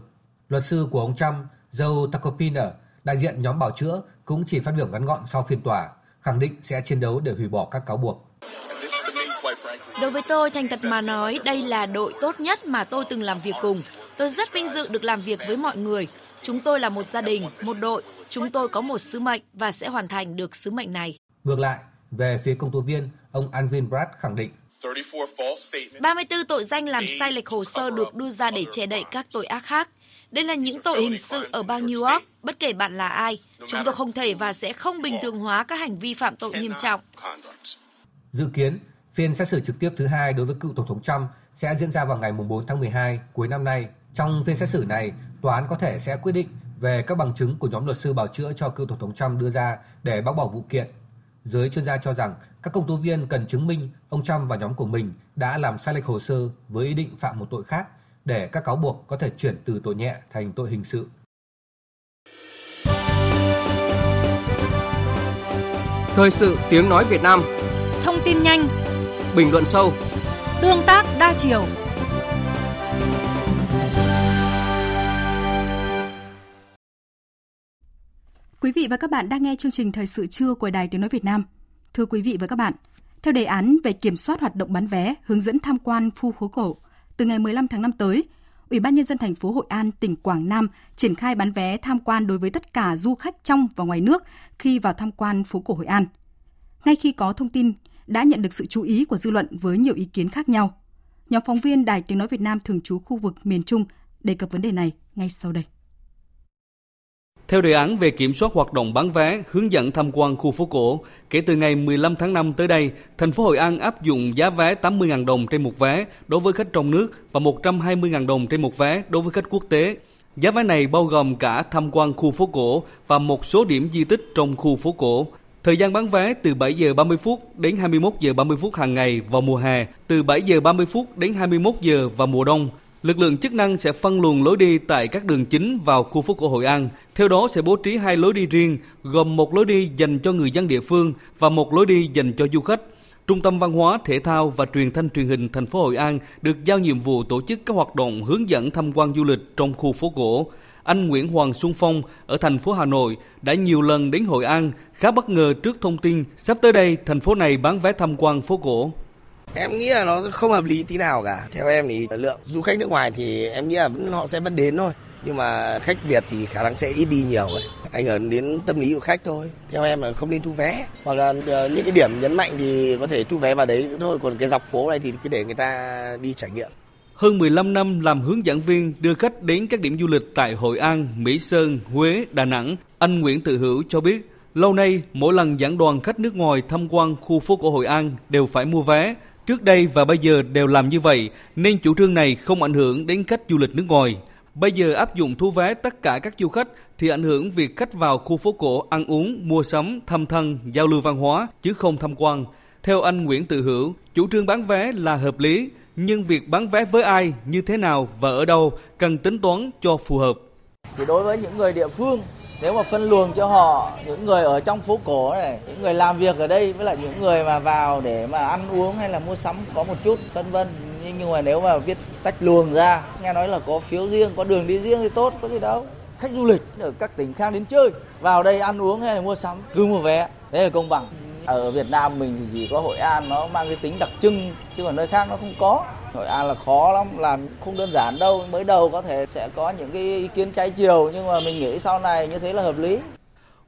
Luật sư của ông Trump, Joe Tacopina, đại diện nhóm bảo chữa, cũng chỉ phát biểu ngắn gọn sau phiên tòa, khẳng định sẽ chiến đấu để hủy bỏ các cáo buộc. Đối với tôi, thành thật mà nói, đây là đội tốt nhất mà tôi từng làm việc cùng. Tôi rất vinh dự được làm việc với mọi người. Chúng tôi là một gia đình, một đội. Chúng tôi có một sứ mệnh và sẽ hoàn thành được sứ mệnh này. Ngược lại, Về phía công tố viên, ông Alvin Bragg khẳng định 34 tội danh làm sai lệch hồ sơ được đưa ra để che đậy các tội ác khác. Đây là những tội hình sự ở bang New York, bất kể bạn là ai. Chúng tôi không thể và sẽ không bình thường hóa các hành vi phạm tội nghiêm trọng. Dự kiến, phiên xét xử trực tiếp thứ hai đối với cựu Tổng thống Trump sẽ diễn ra vào ngày 4 tháng 12 cuối năm nay. Trong phiên xét xử này, tòa án có thể sẽ quyết định về các bằng chứng của nhóm luật sư bào chữa cho cựu Tổng thống Trump đưa ra để bác bỏ vụ kiện. Giới chuyên gia cho rằng các công tố viên cần chứng minh ông Trump và nhóm của mình đã làm sai lệch hồ sơ với ý định phạm một tội khác để các cáo buộc có thể chuyển từ tội nhẹ thành tội hình sự. Thời sự tiếng nói Việt Nam Thông tin nhanh Bình luận sâu Tương tác đa chiều Quý vị và các bạn đang nghe chương trình Thời sự trưa của Đài Tiếng Nói Việt Nam. Thưa quý vị và các bạn, theo đề án về kiểm soát hoạt động bán vé, hướng dẫn tham quan khu phố cổ, từ ngày 15 tháng 5 tới, Ủy ban nhân dân thành phố Hội An, tỉnh Quảng Nam triển khai bán vé tham quan đối với tất cả du khách trong và ngoài nước khi vào tham quan phố cổ Hội An. Ngay khi có thông tin đã nhận được sự chú ý của dư luận với nhiều ý kiến khác nhau. Nhóm phóng viên Đài Tiếng nói Việt Nam thường trú khu vực miền Trung đề cập vấn đề này ngay sau đây. Theo đề án về kiểm soát hoạt động bán vé, hướng dẫn tham quan khu phố cổ, kể từ ngày 15 tháng 5 tới đây, thành phố Hội An áp dụng giá vé 80.000 đồng trên một vé đối với khách trong nước và 120.000 đồng trên một vé đối với khách quốc tế. Giá vé này bao gồm cả tham quan khu phố cổ và một số điểm di tích trong khu phố cổ. Thời gian bán vé từ 7 giờ 30 phút đến 21 giờ 30 phút hàng ngày vào mùa hè, từ 7 giờ 30 phút đến 21 giờ vào mùa đông. Lực lượng chức năng sẽ phân luồng lối đi tại các đường chính vào khu phố cổ Hội An. Theo đó sẽ bố trí hai lối đi riêng, gồm một lối đi dành cho người dân địa phương và một lối đi dành cho du khách. Trung tâm Văn hóa, Thể thao và Truyền thanh Truyền hình thành phố Hội An được giao nhiệm vụ tổ chức các hoạt động hướng dẫn tham quan du lịch trong khu phố cổ. Anh Nguyễn Hoàng Xuân Phong ở thành phố Hà Nội đã nhiều lần đến Hội An, khá bất ngờ trước thông tin sắp tới đây thành phố này bán vé tham quan phố cổ. Em nghĩ là nó không hợp lý tí nào cả. Theo em thì lượng du khách nước ngoài thì em nghĩ là họ sẽ vẫn đến thôi. Nhưng mà khách Việt thì khả năng sẽ ít đi nhiều ấy. Ảnh hưởng đến tâm lý của khách thôi. Theo em là không nên thu vé. Hoặc là ờ, những cái điểm nhấn mạnh thì có thể thu vé vào đấy thôi. Còn cái dọc phố này thì cứ để người ta đi trải nghiệm. Hơn 15 năm làm hướng dẫn viên đưa khách đến các điểm du lịch tại Hội An, Mỹ Sơn, Huế, Đà Nẵng, anh Nguyễn Tự Hữu cho biết lâu nay mỗi lần dẫn đoàn khách nước ngoài tham quan khu phố cổ Hội An đều phải mua vé. Trước đây và bây giờ đều làm như vậy nên chủ trương này không ảnh hưởng đến khách du lịch nước ngoài. Bây giờ áp dụng thu vé tất cả các du khách thì ảnh hưởng việc khách vào khu phố cổ ăn uống, mua sắm, thăm thân, giao lưu văn hóa chứ không tham quan. Theo anh Nguyễn Tự Hữu, chủ trương bán vé là hợp lý nhưng việc bán vé với ai, như thế nào và ở đâu cần tính toán cho phù hợp. Thì đối với những người địa phương, nếu mà phân luồng cho họ, những người ở trong phố cổ này, những người làm việc ở đây với lại những người mà vào để mà ăn uống hay là mua sắm có một chút vân vân. Nhưng mà nếu mà viết tách luồng ra, nghe nói là có phiếu riêng, có đường đi riêng thì tốt, có gì đâu. Khách du lịch ở các tỉnh khác đến chơi, vào đây ăn uống hay là mua sắm cứ mua vé, thế là công bằng. Ở Việt Nam mình thì chỉ có Hội An nó mang cái tính đặc trưng chứ còn nơi khác nó không có. Hội An à, là khó lắm làm không đơn giản đâu. Mới đầu có thể sẽ có những cái ý kiến trái chiều nhưng mà mình nghĩ sau này như thế là hợp lý.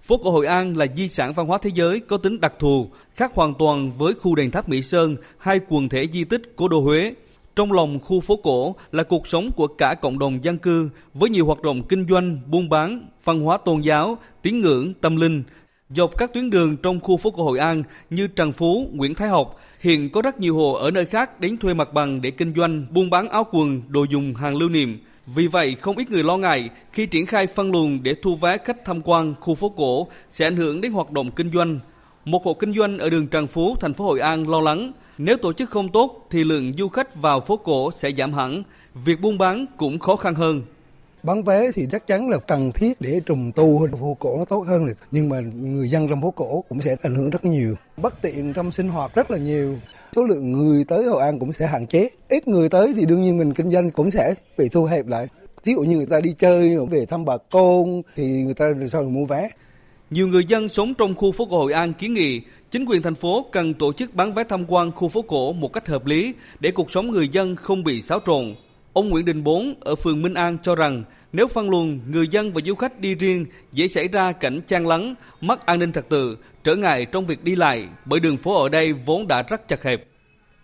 Phố cổ Hội An là di sản văn hóa thế giới có tính đặc thù, khác hoàn toàn với khu đền tháp Mỹ Sơn hay quần thể di tích cố đô Huế. Trong lòng khu phố cổ là cuộc sống của cả cộng đồng dân cư với nhiều hoạt động kinh doanh, buôn bán, văn hóa tôn giáo, tín ngưỡng, tâm linh, Dọc các tuyến đường trong khu phố cổ Hội An như Trần Phú, Nguyễn Thái Học, hiện có rất nhiều hộ ở nơi khác đến thuê mặt bằng để kinh doanh, buôn bán áo quần, đồ dùng hàng lưu niệm. Vì vậy, không ít người lo ngại khi triển khai phân luồng để thu vé khách tham quan khu phố cổ sẽ ảnh hưởng đến hoạt động kinh doanh. Một hộ kinh doanh ở đường Trần Phú, thành phố Hội An lo lắng, nếu tổ chức không tốt thì lượng du khách vào phố cổ sẽ giảm hẳn, việc buôn bán cũng khó khăn hơn. Bán vé thì chắc chắn là cần thiết để trùng tu phố cổ nó tốt hơn rồi. Nhưng mà người dân trong phố cổ cũng sẽ ảnh hưởng rất nhiều. Bất tiện trong sinh hoạt rất là nhiều. Số lượng người tới Hội An cũng sẽ hạn chế. Ít người tới thì đương nhiên mình kinh doanh cũng sẽ bị thu hẹp lại. Ví dụ như người ta đi chơi, về thăm bà con thì người ta sao mua vé. Nhiều người dân sống trong khu phố cổ Hội An kiến nghị chính quyền thành phố cần tổ chức bán vé tham quan khu phố cổ một cách hợp lý để cuộc sống người dân không bị xáo trộn. Ông Nguyễn Đình Bốn ở phường Minh An cho rằng Nếu phân luồng, người dân và du khách đi riêng dễ xảy ra cảnh chen lấn, mất an ninh trật tự, trở ngại trong việc đi lại bởi đường phố ở đây vốn đã rất chật hẹp.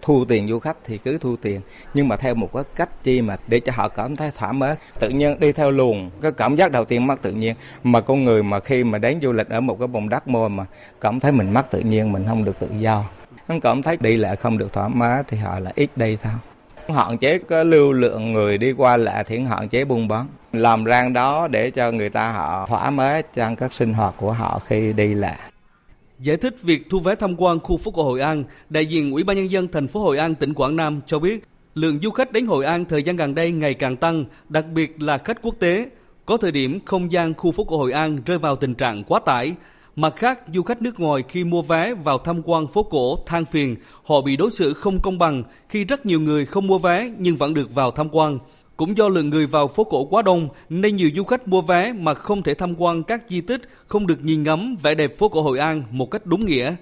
Thu tiền du khách thì cứ thu tiền nhưng mà theo một cái cách chi mà để cho họ cảm thấy thoải mái tự nhiên đi theo luồng cái cảm giác đầu tiên mất tự nhiên. Mà con người mà khi mà đến du lịch ở một cái vùng đất môi mà cảm thấy mình mất tự nhiên mình không được tự do. Không cảm thấy đi lại không được thoải mái thì họ là ít đi thôi hạn chế cái lưu lượng người đi qua lại thì hạn chế buôn bán làm rang đó để cho người ta họ thoải mái trong các sinh hoạt của họ khi đi lại Giải thích việc thu vé tham quan khu phố cổ Hội An, đại diện Ủy ban nhân dân thành phố Hội An tỉnh Quảng Nam cho biết, lượng du khách đến Hội An thời gian gần đây ngày càng tăng, đặc biệt là khách quốc tế. Có thời điểm không gian khu phố cổ Hội An rơi vào tình trạng quá tải. Mặt khác, du khách nước ngoài khi mua vé vào tham quan phố cổ than phiền, họ bị đối xử không công bằng khi rất nhiều người không mua vé nhưng vẫn được vào tham quan. Cũng do lượng người vào phố cổ quá đông nên nhiều du khách mua vé mà không thể tham quan các di tích, không được nhìn ngắm vẻ đẹp phố cổ Hội An một cách đúng nghĩa.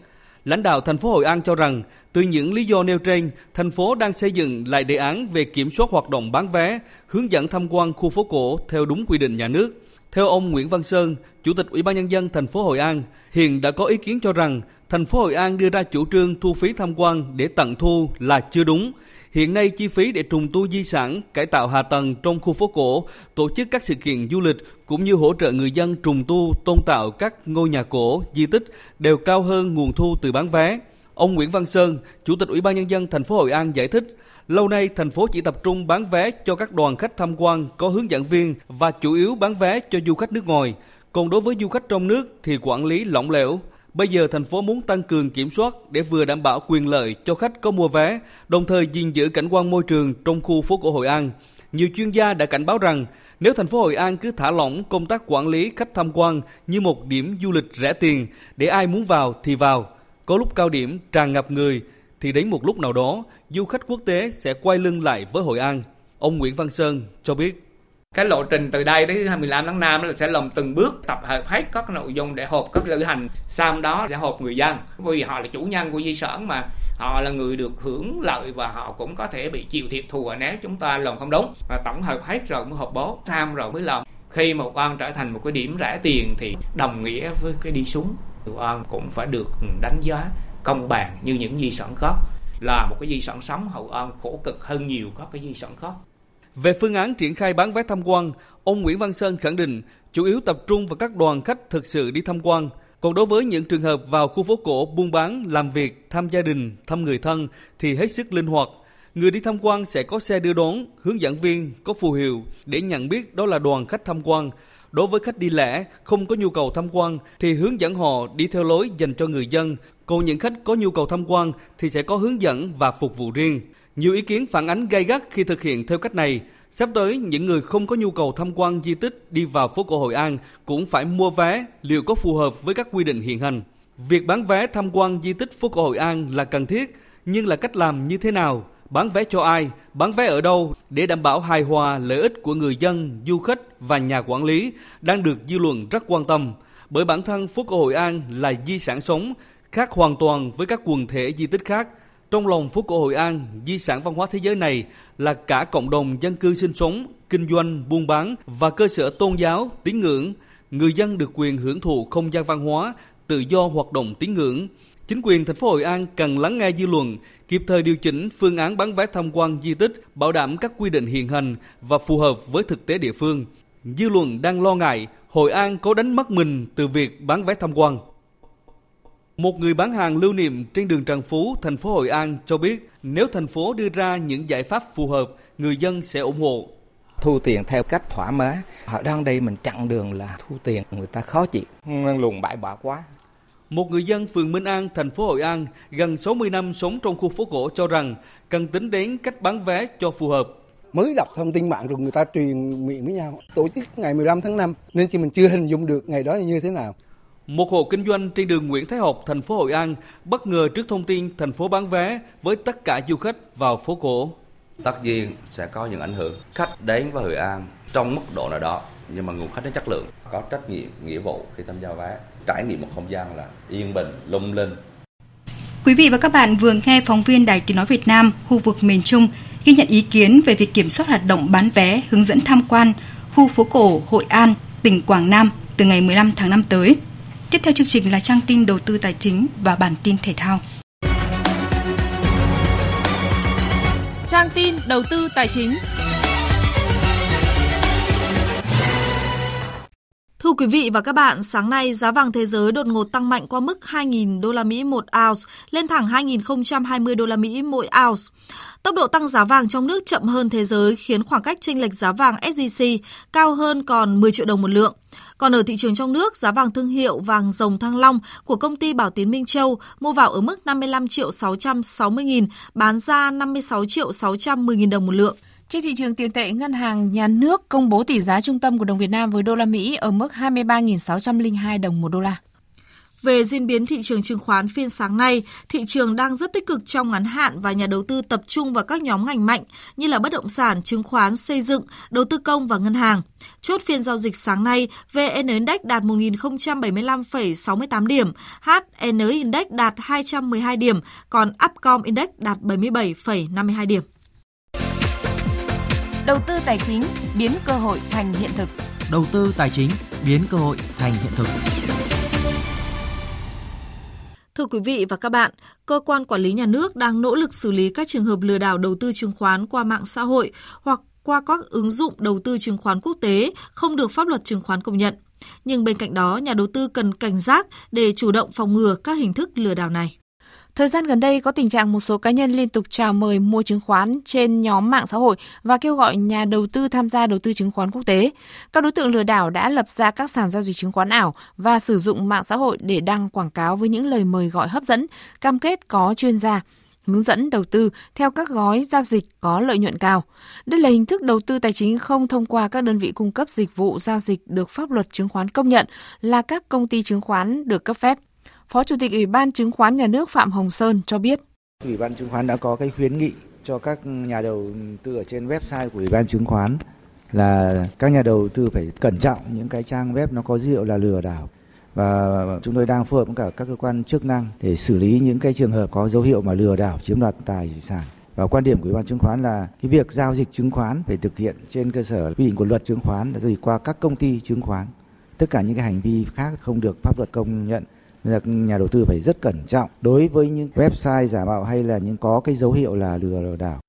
Lãnh đạo thành phố Hội An cho rằng, từ những lý do nêu trên, thành phố đang xây dựng lại đề án về kiểm soát hoạt động bán vé, hướng dẫn tham quan khu phố cổ theo đúng quy định nhà nước. Theo ông Nguyễn Văn Sơn, Chủ tịch Ủy ban nhân dân thành phố Hội An, hiện đã có ý kiến cho rằng thành phố Hội An đưa ra chủ trương thu phí tham quan để tận thu là chưa đúng Hiện nay chi phí để trùng tu di sản, cải tạo hạ tầng trong khu phố cổ, tổ chức các sự kiện du lịch cũng như hỗ trợ người dân trùng tu, tôn tạo các ngôi nhà cổ, di tích đều cao hơn nguồn thu từ bán vé. Ông Nguyễn Văn Sơn, Chủ tịch Ủy ban nhân dân thành phố Hội An giải thích, lâu nay thành phố chỉ tập trung bán vé cho các đoàn khách tham quan có hướng dẫn viên và chủ yếu bán vé cho du khách nước ngoài. Còn đối với du khách trong nước thì quản lý lỏng lẻo, Bây giờ thành phố muốn tăng cường kiểm soát để vừa đảm bảo quyền lợi cho khách có mua vé, đồng thời gìn giữ cảnh quan môi trường trong khu phố cổ Hội An. Nhiều chuyên gia đã cảnh báo rằng nếu thành phố Hội An cứ thả lỏng công tác quản lý khách tham quan như một điểm du lịch rẻ tiền để ai muốn vào thì vào, có lúc cao điểm tràn ngập người thì đến một lúc nào đó, du khách quốc tế sẽ quay lưng lại với Hội An. Ông Nguyễn Văn Sơn cho biết. Cái lộ trình từ đây đến 15 tháng 5 là sẽ làm từng bước tập hợp hết các nội dung để họp các lữ hành. Sau đó sẽ họp người dân. Vì họ là chủ nhân của di sản mà. Họ là người được hưởng lợi và họ cũng có thể bị chịu thiệt thù à, nếu chúng ta làm không đúng. Và tổng hợp hết rồi mới họp bố. Sam rồi mới làm khi một con trở thành một cái điểm rẻ tiền thì đồng nghĩa với cái đi xuống. Hội An cũng phải được đánh giá công bằng như những di sản khác là một cái di sản sống hậu An khổ cực hơn nhiều các cái di sản khác về phương án triển khai bán vé tham quan, ông Nguyễn Văn Sơn khẳng định chủ yếu tập trung vào các đoàn khách thực sự đi tham quan. Còn đối với những trường hợp vào khu phố cổ buôn bán, làm việc, thăm gia đình, thăm người thân thì hết sức linh hoạt. Người đi tham quan sẽ có xe đưa đón, hướng dẫn viên, có phù hiệu để nhận biết đó là đoàn khách tham quan. Đối với khách đi lẻ, không có nhu cầu tham quan thì hướng dẫn họ đi theo lối dành cho người dân. Còn những khách có nhu cầu tham quan thì sẽ có hướng dẫn và phục vụ riêng. Nhiều ý kiến phản ánh gay gắt khi thực hiện theo cách này. Sắp tới, những người không có nhu cầu tham quan di tích đi vào phố cổ Hội An cũng phải mua vé liệu có phù hợp với các quy định hiện hành. Việc bán vé tham quan di tích phố cổ Hội An là cần thiết, nhưng là cách làm như thế nào? Bán vé cho ai? Bán vé ở đâu? Để đảm bảo hài hòa lợi ích của người dân, du khách và nhà quản lý đang được dư luận rất quan tâm. Bởi bản thân phố cổ Hội An là di sản sống, khác hoàn toàn với các quần thể di tích khác – trong lòng phố cổ Hội An, di sản văn hóa thế giới này là cả cộng đồng dân cư sinh sống, kinh doanh, buôn bán và cơ sở tôn giáo, tín ngưỡng. Người dân được quyền hưởng thụ không gian văn hóa, tự do hoạt động tín ngưỡng. Chính quyền thành phố Hội An cần lắng nghe dư luận, kịp thời điều chỉnh phương án bán vé tham quan di tích, bảo đảm các quy định hiện hành và phù hợp với thực tế địa phương. Dư luận đang lo ngại Hội An có đánh mất mình từ việc bán vé tham quan. Một người bán hàng lưu niệm trên đường Trần Phú, thành phố Hội An cho biết nếu thành phố đưa ra những giải pháp phù hợp, người dân sẽ ủng hộ. Thu tiền theo cách thoải mái. Ở đang đây mình chặn đường là thu tiền, người ta khó chịu, luồng bãi bỏ quá. Một người dân phường Minh An, thành phố Hội An, gần 60 năm sống trong khu phố cổ cho rằng cần tính đến cách bán vé cho phù hợp. Mới đọc thông tin mạng rồi người ta truyền miệng với nhau. Tổ chức ngày 15 tháng 5 nên chỉ mình chưa hình dung được ngày đó như thế nào. Một hộ kinh doanh trên đường Nguyễn Thái Học, thành phố Hội An bất ngờ trước thông tin thành phố bán vé với tất cả du khách vào phố cổ. Tất nhiên sẽ có những ảnh hưởng. Khách đến với Hội An trong mức độ nào đó, nhưng mà nguồn khách đến chất lượng, có trách nhiệm, nghĩa vụ khi tham gia vé, trải nghiệm một không gian là yên bình, lung linh. Quý vị và các bạn vừa nghe phóng viên Đài Tiếng Nói Việt Nam khu vực miền Trung ghi nhận ý kiến về việc kiểm soát hoạt động bán vé, hướng dẫn tham quan khu phố cổ Hội An, tỉnh Quảng Nam từ ngày 15 tháng 5 tới. Tiếp theo chương trình là trang tin đầu tư tài chính và bản tin thể thao. Trang tin đầu tư tài chính. Thưa quý vị và các bạn, sáng nay giá vàng thế giới đột ngột tăng mạnh qua mức 2.000 đô la Mỹ một ounce lên thẳng 2.020 đô la Mỹ mỗi ounce. Tốc độ tăng giá vàng trong nước chậm hơn thế giới khiến khoảng cách chênh lệch giá vàng SJC cao hơn còn 10 triệu đồng một lượng. Còn ở thị trường trong nước, giá vàng thương hiệu vàng rồng Thăng Long của công ty Bảo Tín Minh Châu mua vào ở mức 55 triệu 660 nghìn, bán ra 56 triệu 610 nghìn đồng một lượng. Trên thị trường tiền tệ, Ngân hàng Nhà nước công bố tỷ giá trung tâm của đồng Việt Nam với đô la Mỹ ở mức 23.602 đồng một đô la. Về diễn biến thị trường chứng khoán phiên sáng nay, thị trường đang rất tích cực trong ngắn hạn và nhà đầu tư tập trung vào các nhóm ngành mạnh như là bất động sản, chứng khoán, xây dựng, đầu tư công và ngân hàng. Chốt phiên giao dịch sáng nay, VN Index đạt 1.075,68 điểm, HN Index đạt 212 điểm, còn Upcom Index đạt 77,52 điểm. Đầu tư tài chính biến cơ hội thành hiện thực. Đầu tư tài chính biến cơ hội thành hiện thực. Thưa quý vị và các bạn, cơ quan quản lý nhà nước đang nỗ lực xử lý các trường hợp lừa đảo đầu tư chứng khoán qua mạng xã hội hoặc qua các ứng dụng đầu tư chứng khoán quốc tế không được pháp luật chứng khoán công nhận. Nhưng bên cạnh đó, nhà đầu tư cần cảnh giác để chủ động phòng ngừa các hình thức lừa đảo này. Thời gian gần đây có tình trạng một số cá nhân liên tục chào mời mua chứng khoán trên nhóm mạng xã hội và kêu gọi nhà đầu tư tham gia đầu tư chứng khoán quốc tế. Các đối tượng lừa đảo đã lập ra các sàn giao dịch chứng khoán ảo và sử dụng mạng xã hội để đăng quảng cáo với những lời mời gọi hấp dẫn, cam kết có chuyên gia hướng dẫn đầu tư theo các gói giao dịch có lợi nhuận cao. Đây là hình thức đầu tư tài chính không thông qua các đơn vị cung cấp dịch vụ giao dịch được pháp luật chứng khoán công nhận là các công ty chứng khoán được cấp phép. Phó Chủ tịch Ủy ban Chứng khoán Nhà nước Phạm Hồng Sơn cho biết. Ủy ban Chứng khoán đã có cái khuyến nghị cho các nhà đầu tư ở trên website của Ủy ban Chứng khoán là các nhà đầu tư phải cẩn trọng những cái trang web nó có dấu hiệu là lừa đảo và chúng tôi đang phối hợp với cả các cơ quan chức năng để xử lý những cái trường hợp có dấu hiệu mà lừa đảo, chiếm đoạt tài sản. Và quan điểm của Ủy ban chứng khoán là cái việc giao dịch chứng khoán phải thực hiện trên cơ sở quy định của luật chứng khoán là giao qua các công ty chứng khoán. Tất cả những cái hành vi khác không được pháp luật công nhận nên là nhà đầu tư phải rất cẩn trọng đối với những website giả mạo hay là những có cái dấu hiệu là lừa đảo.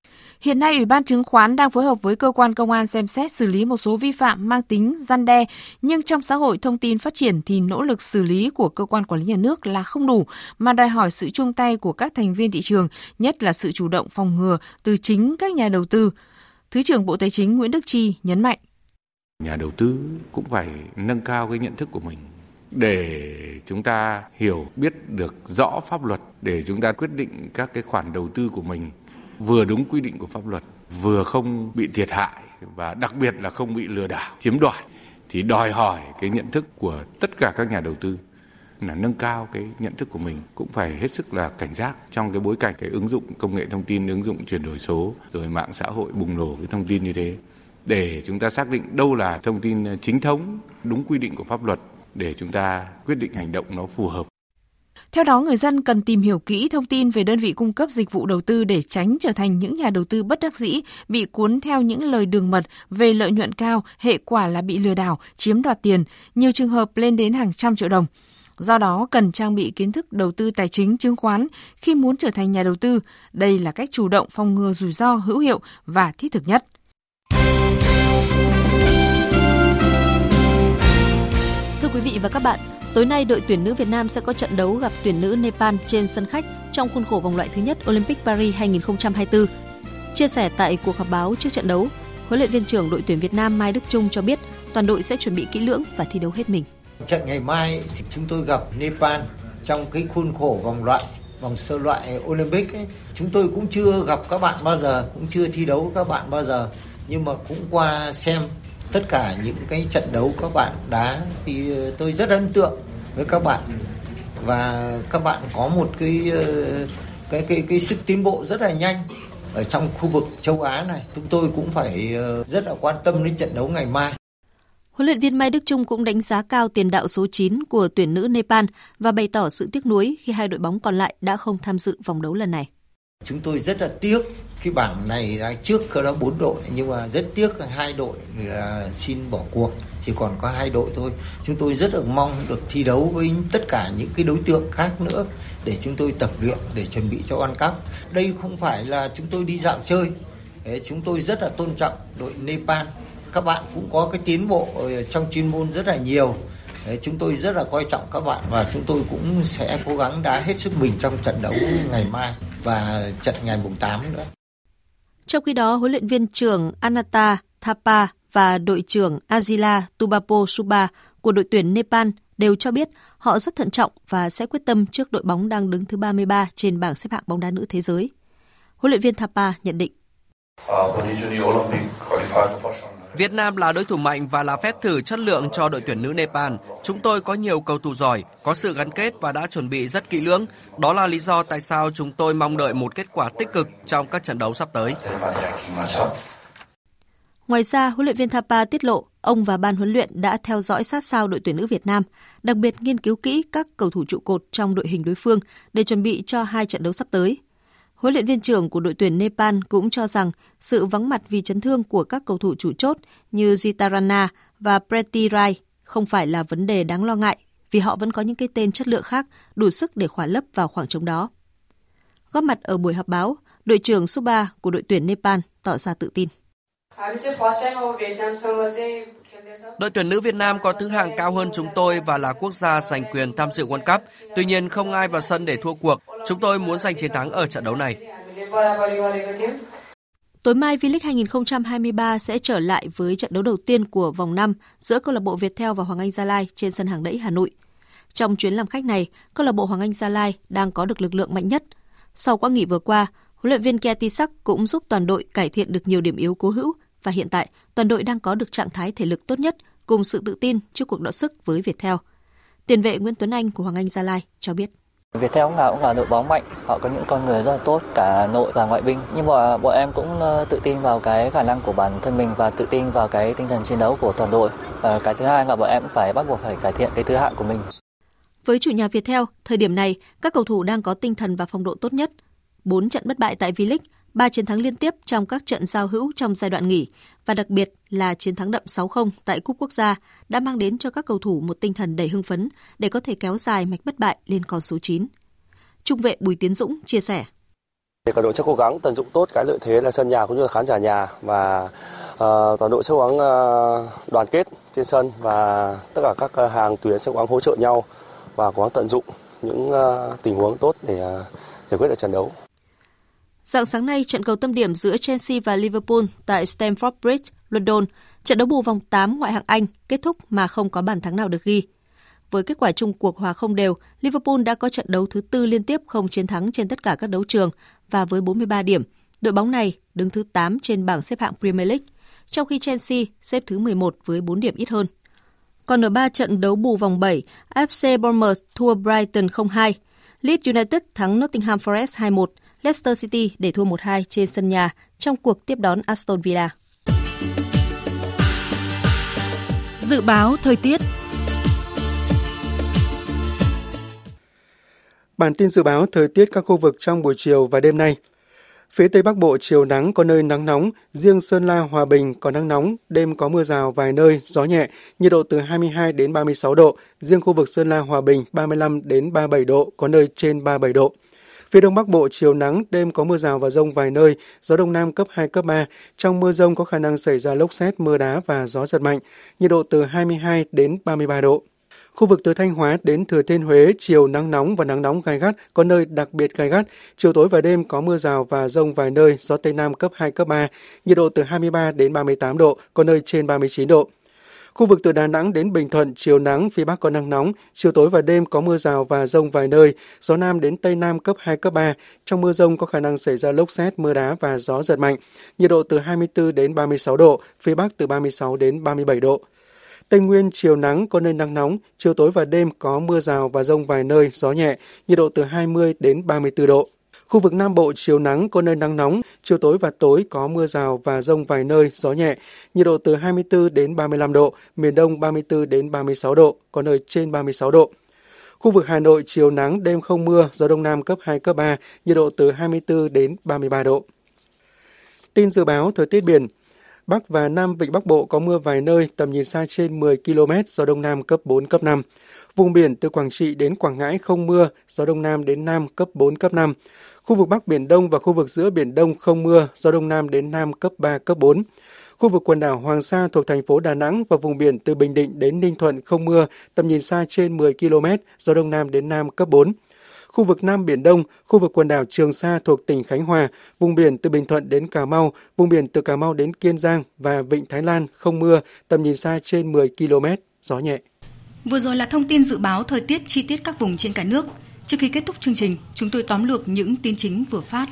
Hiện nay, Ủy ban chứng khoán đang phối hợp với cơ quan công an xem xét xử lý một số vi phạm mang tính gian đe, nhưng trong xã hội thông tin phát triển thì nỗ lực xử lý của cơ quan quản lý nhà nước là không đủ, mà đòi hỏi sự chung tay của các thành viên thị trường, nhất là sự chủ động phòng ngừa từ chính các nhà đầu tư. Thứ trưởng Bộ Tài chính Nguyễn Đức Chi nhấn mạnh. Nhà đầu tư cũng phải nâng cao cái nhận thức của mình để chúng ta hiểu biết được rõ pháp luật, để chúng ta quyết định các cái khoản đầu tư của mình vừa đúng quy định của pháp luật, vừa không bị thiệt hại và đặc biệt là không bị lừa đảo, chiếm đoạt, thì đòi hỏi cái nhận thức của tất cả các nhà đầu tư là nâng cao cái nhận thức của mình. Cũng phải hết sức là cảnh giác trong cái bối cảnh cái ứng dụng công nghệ thông tin, ứng dụng chuyển đổi số, rồi mạng xã hội bùng nổ cái thông tin như thế. Để chúng ta xác định đâu là thông tin chính thống, đúng quy định của pháp luật để chúng ta quyết định hành động nó phù hợp. Theo đó, người dân cần tìm hiểu kỹ thông tin về đơn vị cung cấp dịch vụ đầu tư để tránh trở thành những nhà đầu tư bất đắc dĩ, bị cuốn theo những lời đường mật về lợi nhuận cao, hệ quả là bị lừa đảo, chiếm đoạt tiền, nhiều trường hợp lên đến hàng trăm triệu đồng. Do đó, cần trang bị kiến thức đầu tư tài chính chứng khoán khi muốn trở thành nhà đầu tư. Đây là cách chủ động phòng ngừa rủi ro hữu hiệu và thiết thực nhất. Quý vị và các bạn, tối nay đội tuyển nữ Việt Nam sẽ có trận đấu gặp tuyển nữ Nepal trên sân khách trong khuôn khổ vòng loại thứ nhất Olympic Paris 2024. Chia sẻ tại cuộc họp báo trước trận đấu, huấn luyện viên trưởng đội tuyển Việt Nam Mai Đức Trung cho biết toàn đội sẽ chuẩn bị kỹ lưỡng và thi đấu hết mình. Trận ngày mai thì chúng tôi gặp Nepal trong cái khuôn khổ vòng loại vòng sơ loại Olympic ấy. Chúng tôi cũng chưa gặp các bạn bao giờ, cũng chưa thi đấu với các bạn bao giờ nhưng mà cũng qua xem tất cả những cái trận đấu các bạn đá thì ờ, tôi rất ấn tượng với các bạn và các bạn có một cái ờ, cái cái cái sức tiến bộ rất là nhanh ở trong khu vực châu Á này chúng tôi cũng phải ờ, rất là quan tâm đến trận đấu ngày mai. Huấn luyện viên Mai Đức Trung cũng đánh giá cao tiền đạo số 9 của tuyển nữ Nepal và bày tỏ sự tiếc nuối khi hai đội bóng còn lại đã không tham dự vòng đấu lần này. Chúng tôi rất là tiếc khi bảng này đã trước có đó bốn đội nhưng mà rất tiếc hai đội là xin bỏ cuộc chỉ còn có hai đội thôi. Chúng tôi rất là mong được thi đấu với tất cả những cái đối tượng khác nữa để chúng tôi tập luyện để chuẩn bị cho World Cup. Đây không phải là chúng tôi đi dạo chơi. Đấy, chúng tôi rất là tôn trọng đội Nepal. Các bạn cũng có cái tiến bộ trong chuyên môn rất là nhiều. Đấy, chúng tôi rất là coi trọng các bạn và chúng tôi cũng sẽ cố gắng đá hết sức mình trong trận đấu ngày mai và trận ngày mùng 8 nữa. Trong khi đó, huấn luyện viên trưởng Anata Thapa và đội trưởng Azila Tubapo Suba của đội tuyển Nepal đều cho biết họ rất thận trọng và sẽ quyết tâm trước đội bóng đang đứng thứ 33 trên bảng xếp hạng bóng đá nữ thế giới. Huấn luyện viên Thapa nhận định. Việt Nam là đối thủ mạnh và là phép thử chất lượng cho đội tuyển nữ Nepal. Chúng tôi có nhiều cầu thủ giỏi, có sự gắn kết và đã chuẩn bị rất kỹ lưỡng. Đó là lý do tại sao chúng tôi mong đợi một kết quả tích cực trong các trận đấu sắp tới. Ngoài ra, huấn luyện viên Thapa tiết lộ ông và ban huấn luyện đã theo dõi sát sao đội tuyển nữ Việt Nam, đặc biệt nghiên cứu kỹ các cầu thủ trụ cột trong đội hình đối phương để chuẩn bị cho hai trận đấu sắp tới. Huấn luyện viên trưởng của đội tuyển Nepal cũng cho rằng sự vắng mặt vì chấn thương của các cầu thủ chủ chốt như Jitarana và Preti Rai không phải là vấn đề đáng lo ngại vì họ vẫn có những cái tên chất lượng khác đủ sức để khỏa lấp vào khoảng trống đó. Góp mặt ở buổi họp báo, đội trưởng Suba của đội tuyển Nepal tỏ ra tự tin. Đội tuyển nữ Việt Nam có thứ hạng cao hơn chúng tôi và là quốc gia giành quyền tham dự World Cup. Tuy nhiên không ai vào sân để thua cuộc. Chúng tôi muốn giành chiến thắng ở trận đấu này. Tối mai V-League 2023 sẽ trở lại với trận đấu đầu tiên của vòng 5 giữa câu lạc bộ Viettel và Hoàng Anh Gia Lai trên sân Hàng Đẫy Hà Nội. Trong chuyến làm khách này, câu lạc bộ Hoàng Anh Gia Lai đang có được lực lượng mạnh nhất. Sau quãng nghỉ vừa qua, huấn luyện viên Kia Tisak cũng giúp toàn đội cải thiện được nhiều điểm yếu cố hữu và hiện tại toàn đội đang có được trạng thái thể lực tốt nhất cùng sự tự tin trước cuộc đọ sức với Viettel. Tiền vệ Nguyễn Tuấn Anh của Hoàng Anh Gia Lai cho biết. Viettel cũng là, cũng là đội bóng mạnh, họ có những con người rất là tốt cả nội và ngoại binh. Nhưng mà bọn em cũng ờ, tự tin vào cái khả năng của bản thân mình và tự tin vào cái tinh thần chiến đấu của toàn đội. Và cái thứ hai là bọn em phải bắt buộc phải cải thiện cái thứ hạng của mình. Với chủ nhà Viettel, thời điểm này các cầu thủ đang có tinh thần và phong độ tốt nhất. 4 trận bất bại tại V-League, 3 chiến thắng liên tiếp trong các trận giao hữu trong giai đoạn nghỉ và đặc biệt là chiến thắng đậm 6-0 tại Cúp Quốc gia đã mang đến cho các cầu thủ một tinh thần đầy hưng phấn để có thể kéo dài mạch bất bại lên con số 9. Trung vệ Bùi Tiến Dũng chia sẻ. Cả đội sẽ cố gắng tận dụng tốt cái lợi thế là sân nhà cũng như là khán giả nhà và uh, toàn đội sẽ cố gắng uh, đoàn kết trên sân và tất cả các ờ, hàng tuyến sẽ cố gắng hỗ trợ nhau và cố gắng tận dụng những uh, tình huống tốt để uh, giải quyết được trận đấu. Dạng sáng nay, trận cầu tâm điểm giữa Chelsea và Liverpool tại Stamford Bridge, London, trận đấu bù vòng 8 ngoại hạng Anh kết thúc mà không có bàn thắng nào được ghi. Với kết quả chung cuộc hòa không đều, Liverpool đã có trận đấu thứ tư liên tiếp không chiến thắng trên tất cả các đấu trường và với 43 điểm, đội bóng này đứng thứ 8 trên bảng xếp hạng Premier League, trong khi Chelsea xếp thứ 11 với 4 điểm ít hơn. Còn ở 3 trận đấu bù vòng 7, FC Bournemouth thua Brighton 0-2, Leeds United thắng Nottingham Forest 2-1, Leicester City để thua 1-2 trên sân nhà trong cuộc tiếp đón Aston Villa. Dự báo thời tiết Bản tin dự báo thời tiết các khu vực trong buổi chiều và đêm nay. Phía Tây Bắc Bộ chiều nắng có nơi nắng nóng, riêng Sơn La, Hòa Bình có nắng nóng, đêm có mưa rào vài nơi, gió nhẹ, nhiệt độ từ 22 đến 36 độ, riêng khu vực Sơn La, Hòa Bình 35 đến 37 độ, có nơi trên 37 độ. Phía Đông Bắc Bộ chiều nắng, đêm có mưa rào và rông vài nơi, gió Đông Nam cấp 2, cấp 3. Trong mưa rông có khả năng xảy ra lốc xét, mưa đá và gió giật mạnh, nhiệt độ từ 22 đến 33 độ. Khu vực từ Thanh Hóa đến Thừa Thiên Huế, chiều nắng nóng và nắng nóng gai gắt, có nơi đặc biệt gai gắt. Chiều tối và đêm có mưa rào và rông vài nơi, gió Tây Nam cấp 2, cấp 3, nhiệt độ từ 23 đến 38 độ, có nơi trên 39 độ. Khu vực từ Đà Nẵng đến Bình Thuận, chiều nắng, phía Bắc có nắng nóng, chiều tối và đêm có mưa rào và rông vài nơi, gió Nam đến Tây Nam cấp 2, cấp 3. Trong mưa rông có khả năng xảy ra lốc xét, mưa đá và gió giật mạnh. Nhiệt độ từ 24 đến 36 độ, phía Bắc từ 36 đến 37 độ. Tây Nguyên chiều nắng có nơi nắng nóng, chiều tối và đêm có mưa rào và rông vài nơi, gió nhẹ, nhiệt độ từ 20 đến 34 độ. Khu vực Nam Bộ chiều nắng có nơi nắng nóng, chiều tối và tối có mưa rào và rông vài nơi, gió nhẹ, nhiệt độ từ 24 đến 35 độ, miền Đông 34 đến 36 độ, có nơi trên 36 độ. Khu vực Hà Nội chiều nắng, đêm không mưa, gió đông nam cấp 2, cấp 3, nhiệt độ từ 24 đến 33 độ. Tin dự báo thời tiết biển, Bắc và Nam Vịnh Bắc Bộ có mưa vài nơi, tầm nhìn xa trên 10 km, gió Đông Nam cấp 4, cấp 5. Vùng biển từ Quảng Trị đến Quảng Ngãi không mưa, gió Đông Nam đến Nam cấp 4, cấp 5. Khu vực Bắc Biển Đông và khu vực giữa Biển Đông không mưa, gió Đông Nam đến Nam cấp 3, cấp 4. Khu vực quần đảo Hoàng Sa thuộc thành phố Đà Nẵng và vùng biển từ Bình Định đến Ninh Thuận không mưa, tầm nhìn xa trên 10 km, gió Đông Nam đến Nam cấp 4 khu vực Nam Biển Đông, khu vực quần đảo Trường Sa thuộc tỉnh Khánh Hòa, vùng biển từ Bình Thuận đến Cà Mau, vùng biển từ Cà Mau đến Kiên Giang và Vịnh Thái Lan không mưa, tầm nhìn xa trên 10 km, gió nhẹ. Vừa rồi là thông tin dự báo thời tiết chi tiết các vùng trên cả nước. Trước khi kết thúc chương trình, chúng tôi tóm lược những tin chính vừa phát.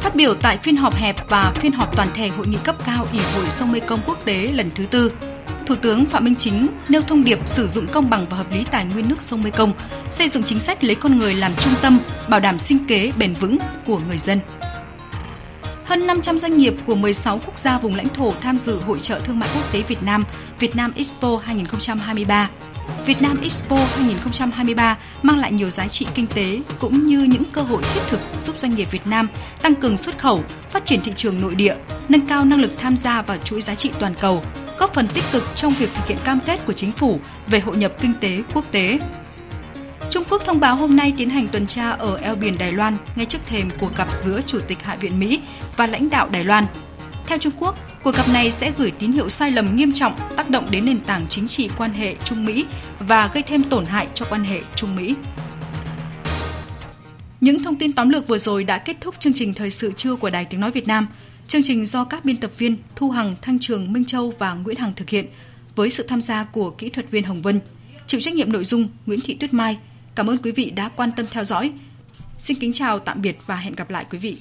Phát biểu tại phiên họp hẹp và phiên họp toàn thể hội nghị cấp cao ủy hội sông Mê Công quốc tế lần thứ tư, Thủ tướng Phạm Minh Chính nêu thông điệp sử dụng công bằng và hợp lý tài nguyên nước sông Mê Công xây dựng chính sách lấy con người làm trung tâm, bảo đảm sinh kế bền vững của người dân. Hơn 500 doanh nghiệp của 16 quốc gia vùng lãnh thổ tham dự Hội trợ Thương mại Quốc tế Việt Nam, Việt Nam Expo 2023. Việt Nam Expo 2023 mang lại nhiều giá trị kinh tế cũng như những cơ hội thiết thực giúp doanh nghiệp Việt Nam tăng cường xuất khẩu, phát triển thị trường nội địa, nâng cao năng lực tham gia vào chuỗi giá trị toàn cầu, góp phần tích cực trong việc thực hiện cam kết của chính phủ về hội nhập kinh tế quốc tế. Trung Quốc thông báo hôm nay tiến hành tuần tra ở eo biển Đài Loan ngay trước thềm cuộc gặp giữa Chủ tịch Hạ viện Mỹ và lãnh đạo Đài Loan. Theo Trung Quốc, cuộc gặp này sẽ gửi tín hiệu sai lầm nghiêm trọng tác động đến nền tảng chính trị quan hệ Trung Mỹ và gây thêm tổn hại cho quan hệ Trung Mỹ. Những thông tin tóm lược vừa rồi đã kết thúc chương trình thời sự trưa của Đài Tiếng Nói Việt Nam. Chương trình do các biên tập viên Thu Hằng, Thanh Trường, Minh Châu và Nguyễn Hằng thực hiện với sự tham gia của kỹ thuật viên Hồng Vân. Chịu trách nhiệm nội dung Nguyễn Thị Tuyết Mai. Cảm ơn quý vị đã quan tâm theo dõi. Xin kính chào tạm biệt và hẹn gặp lại quý vị.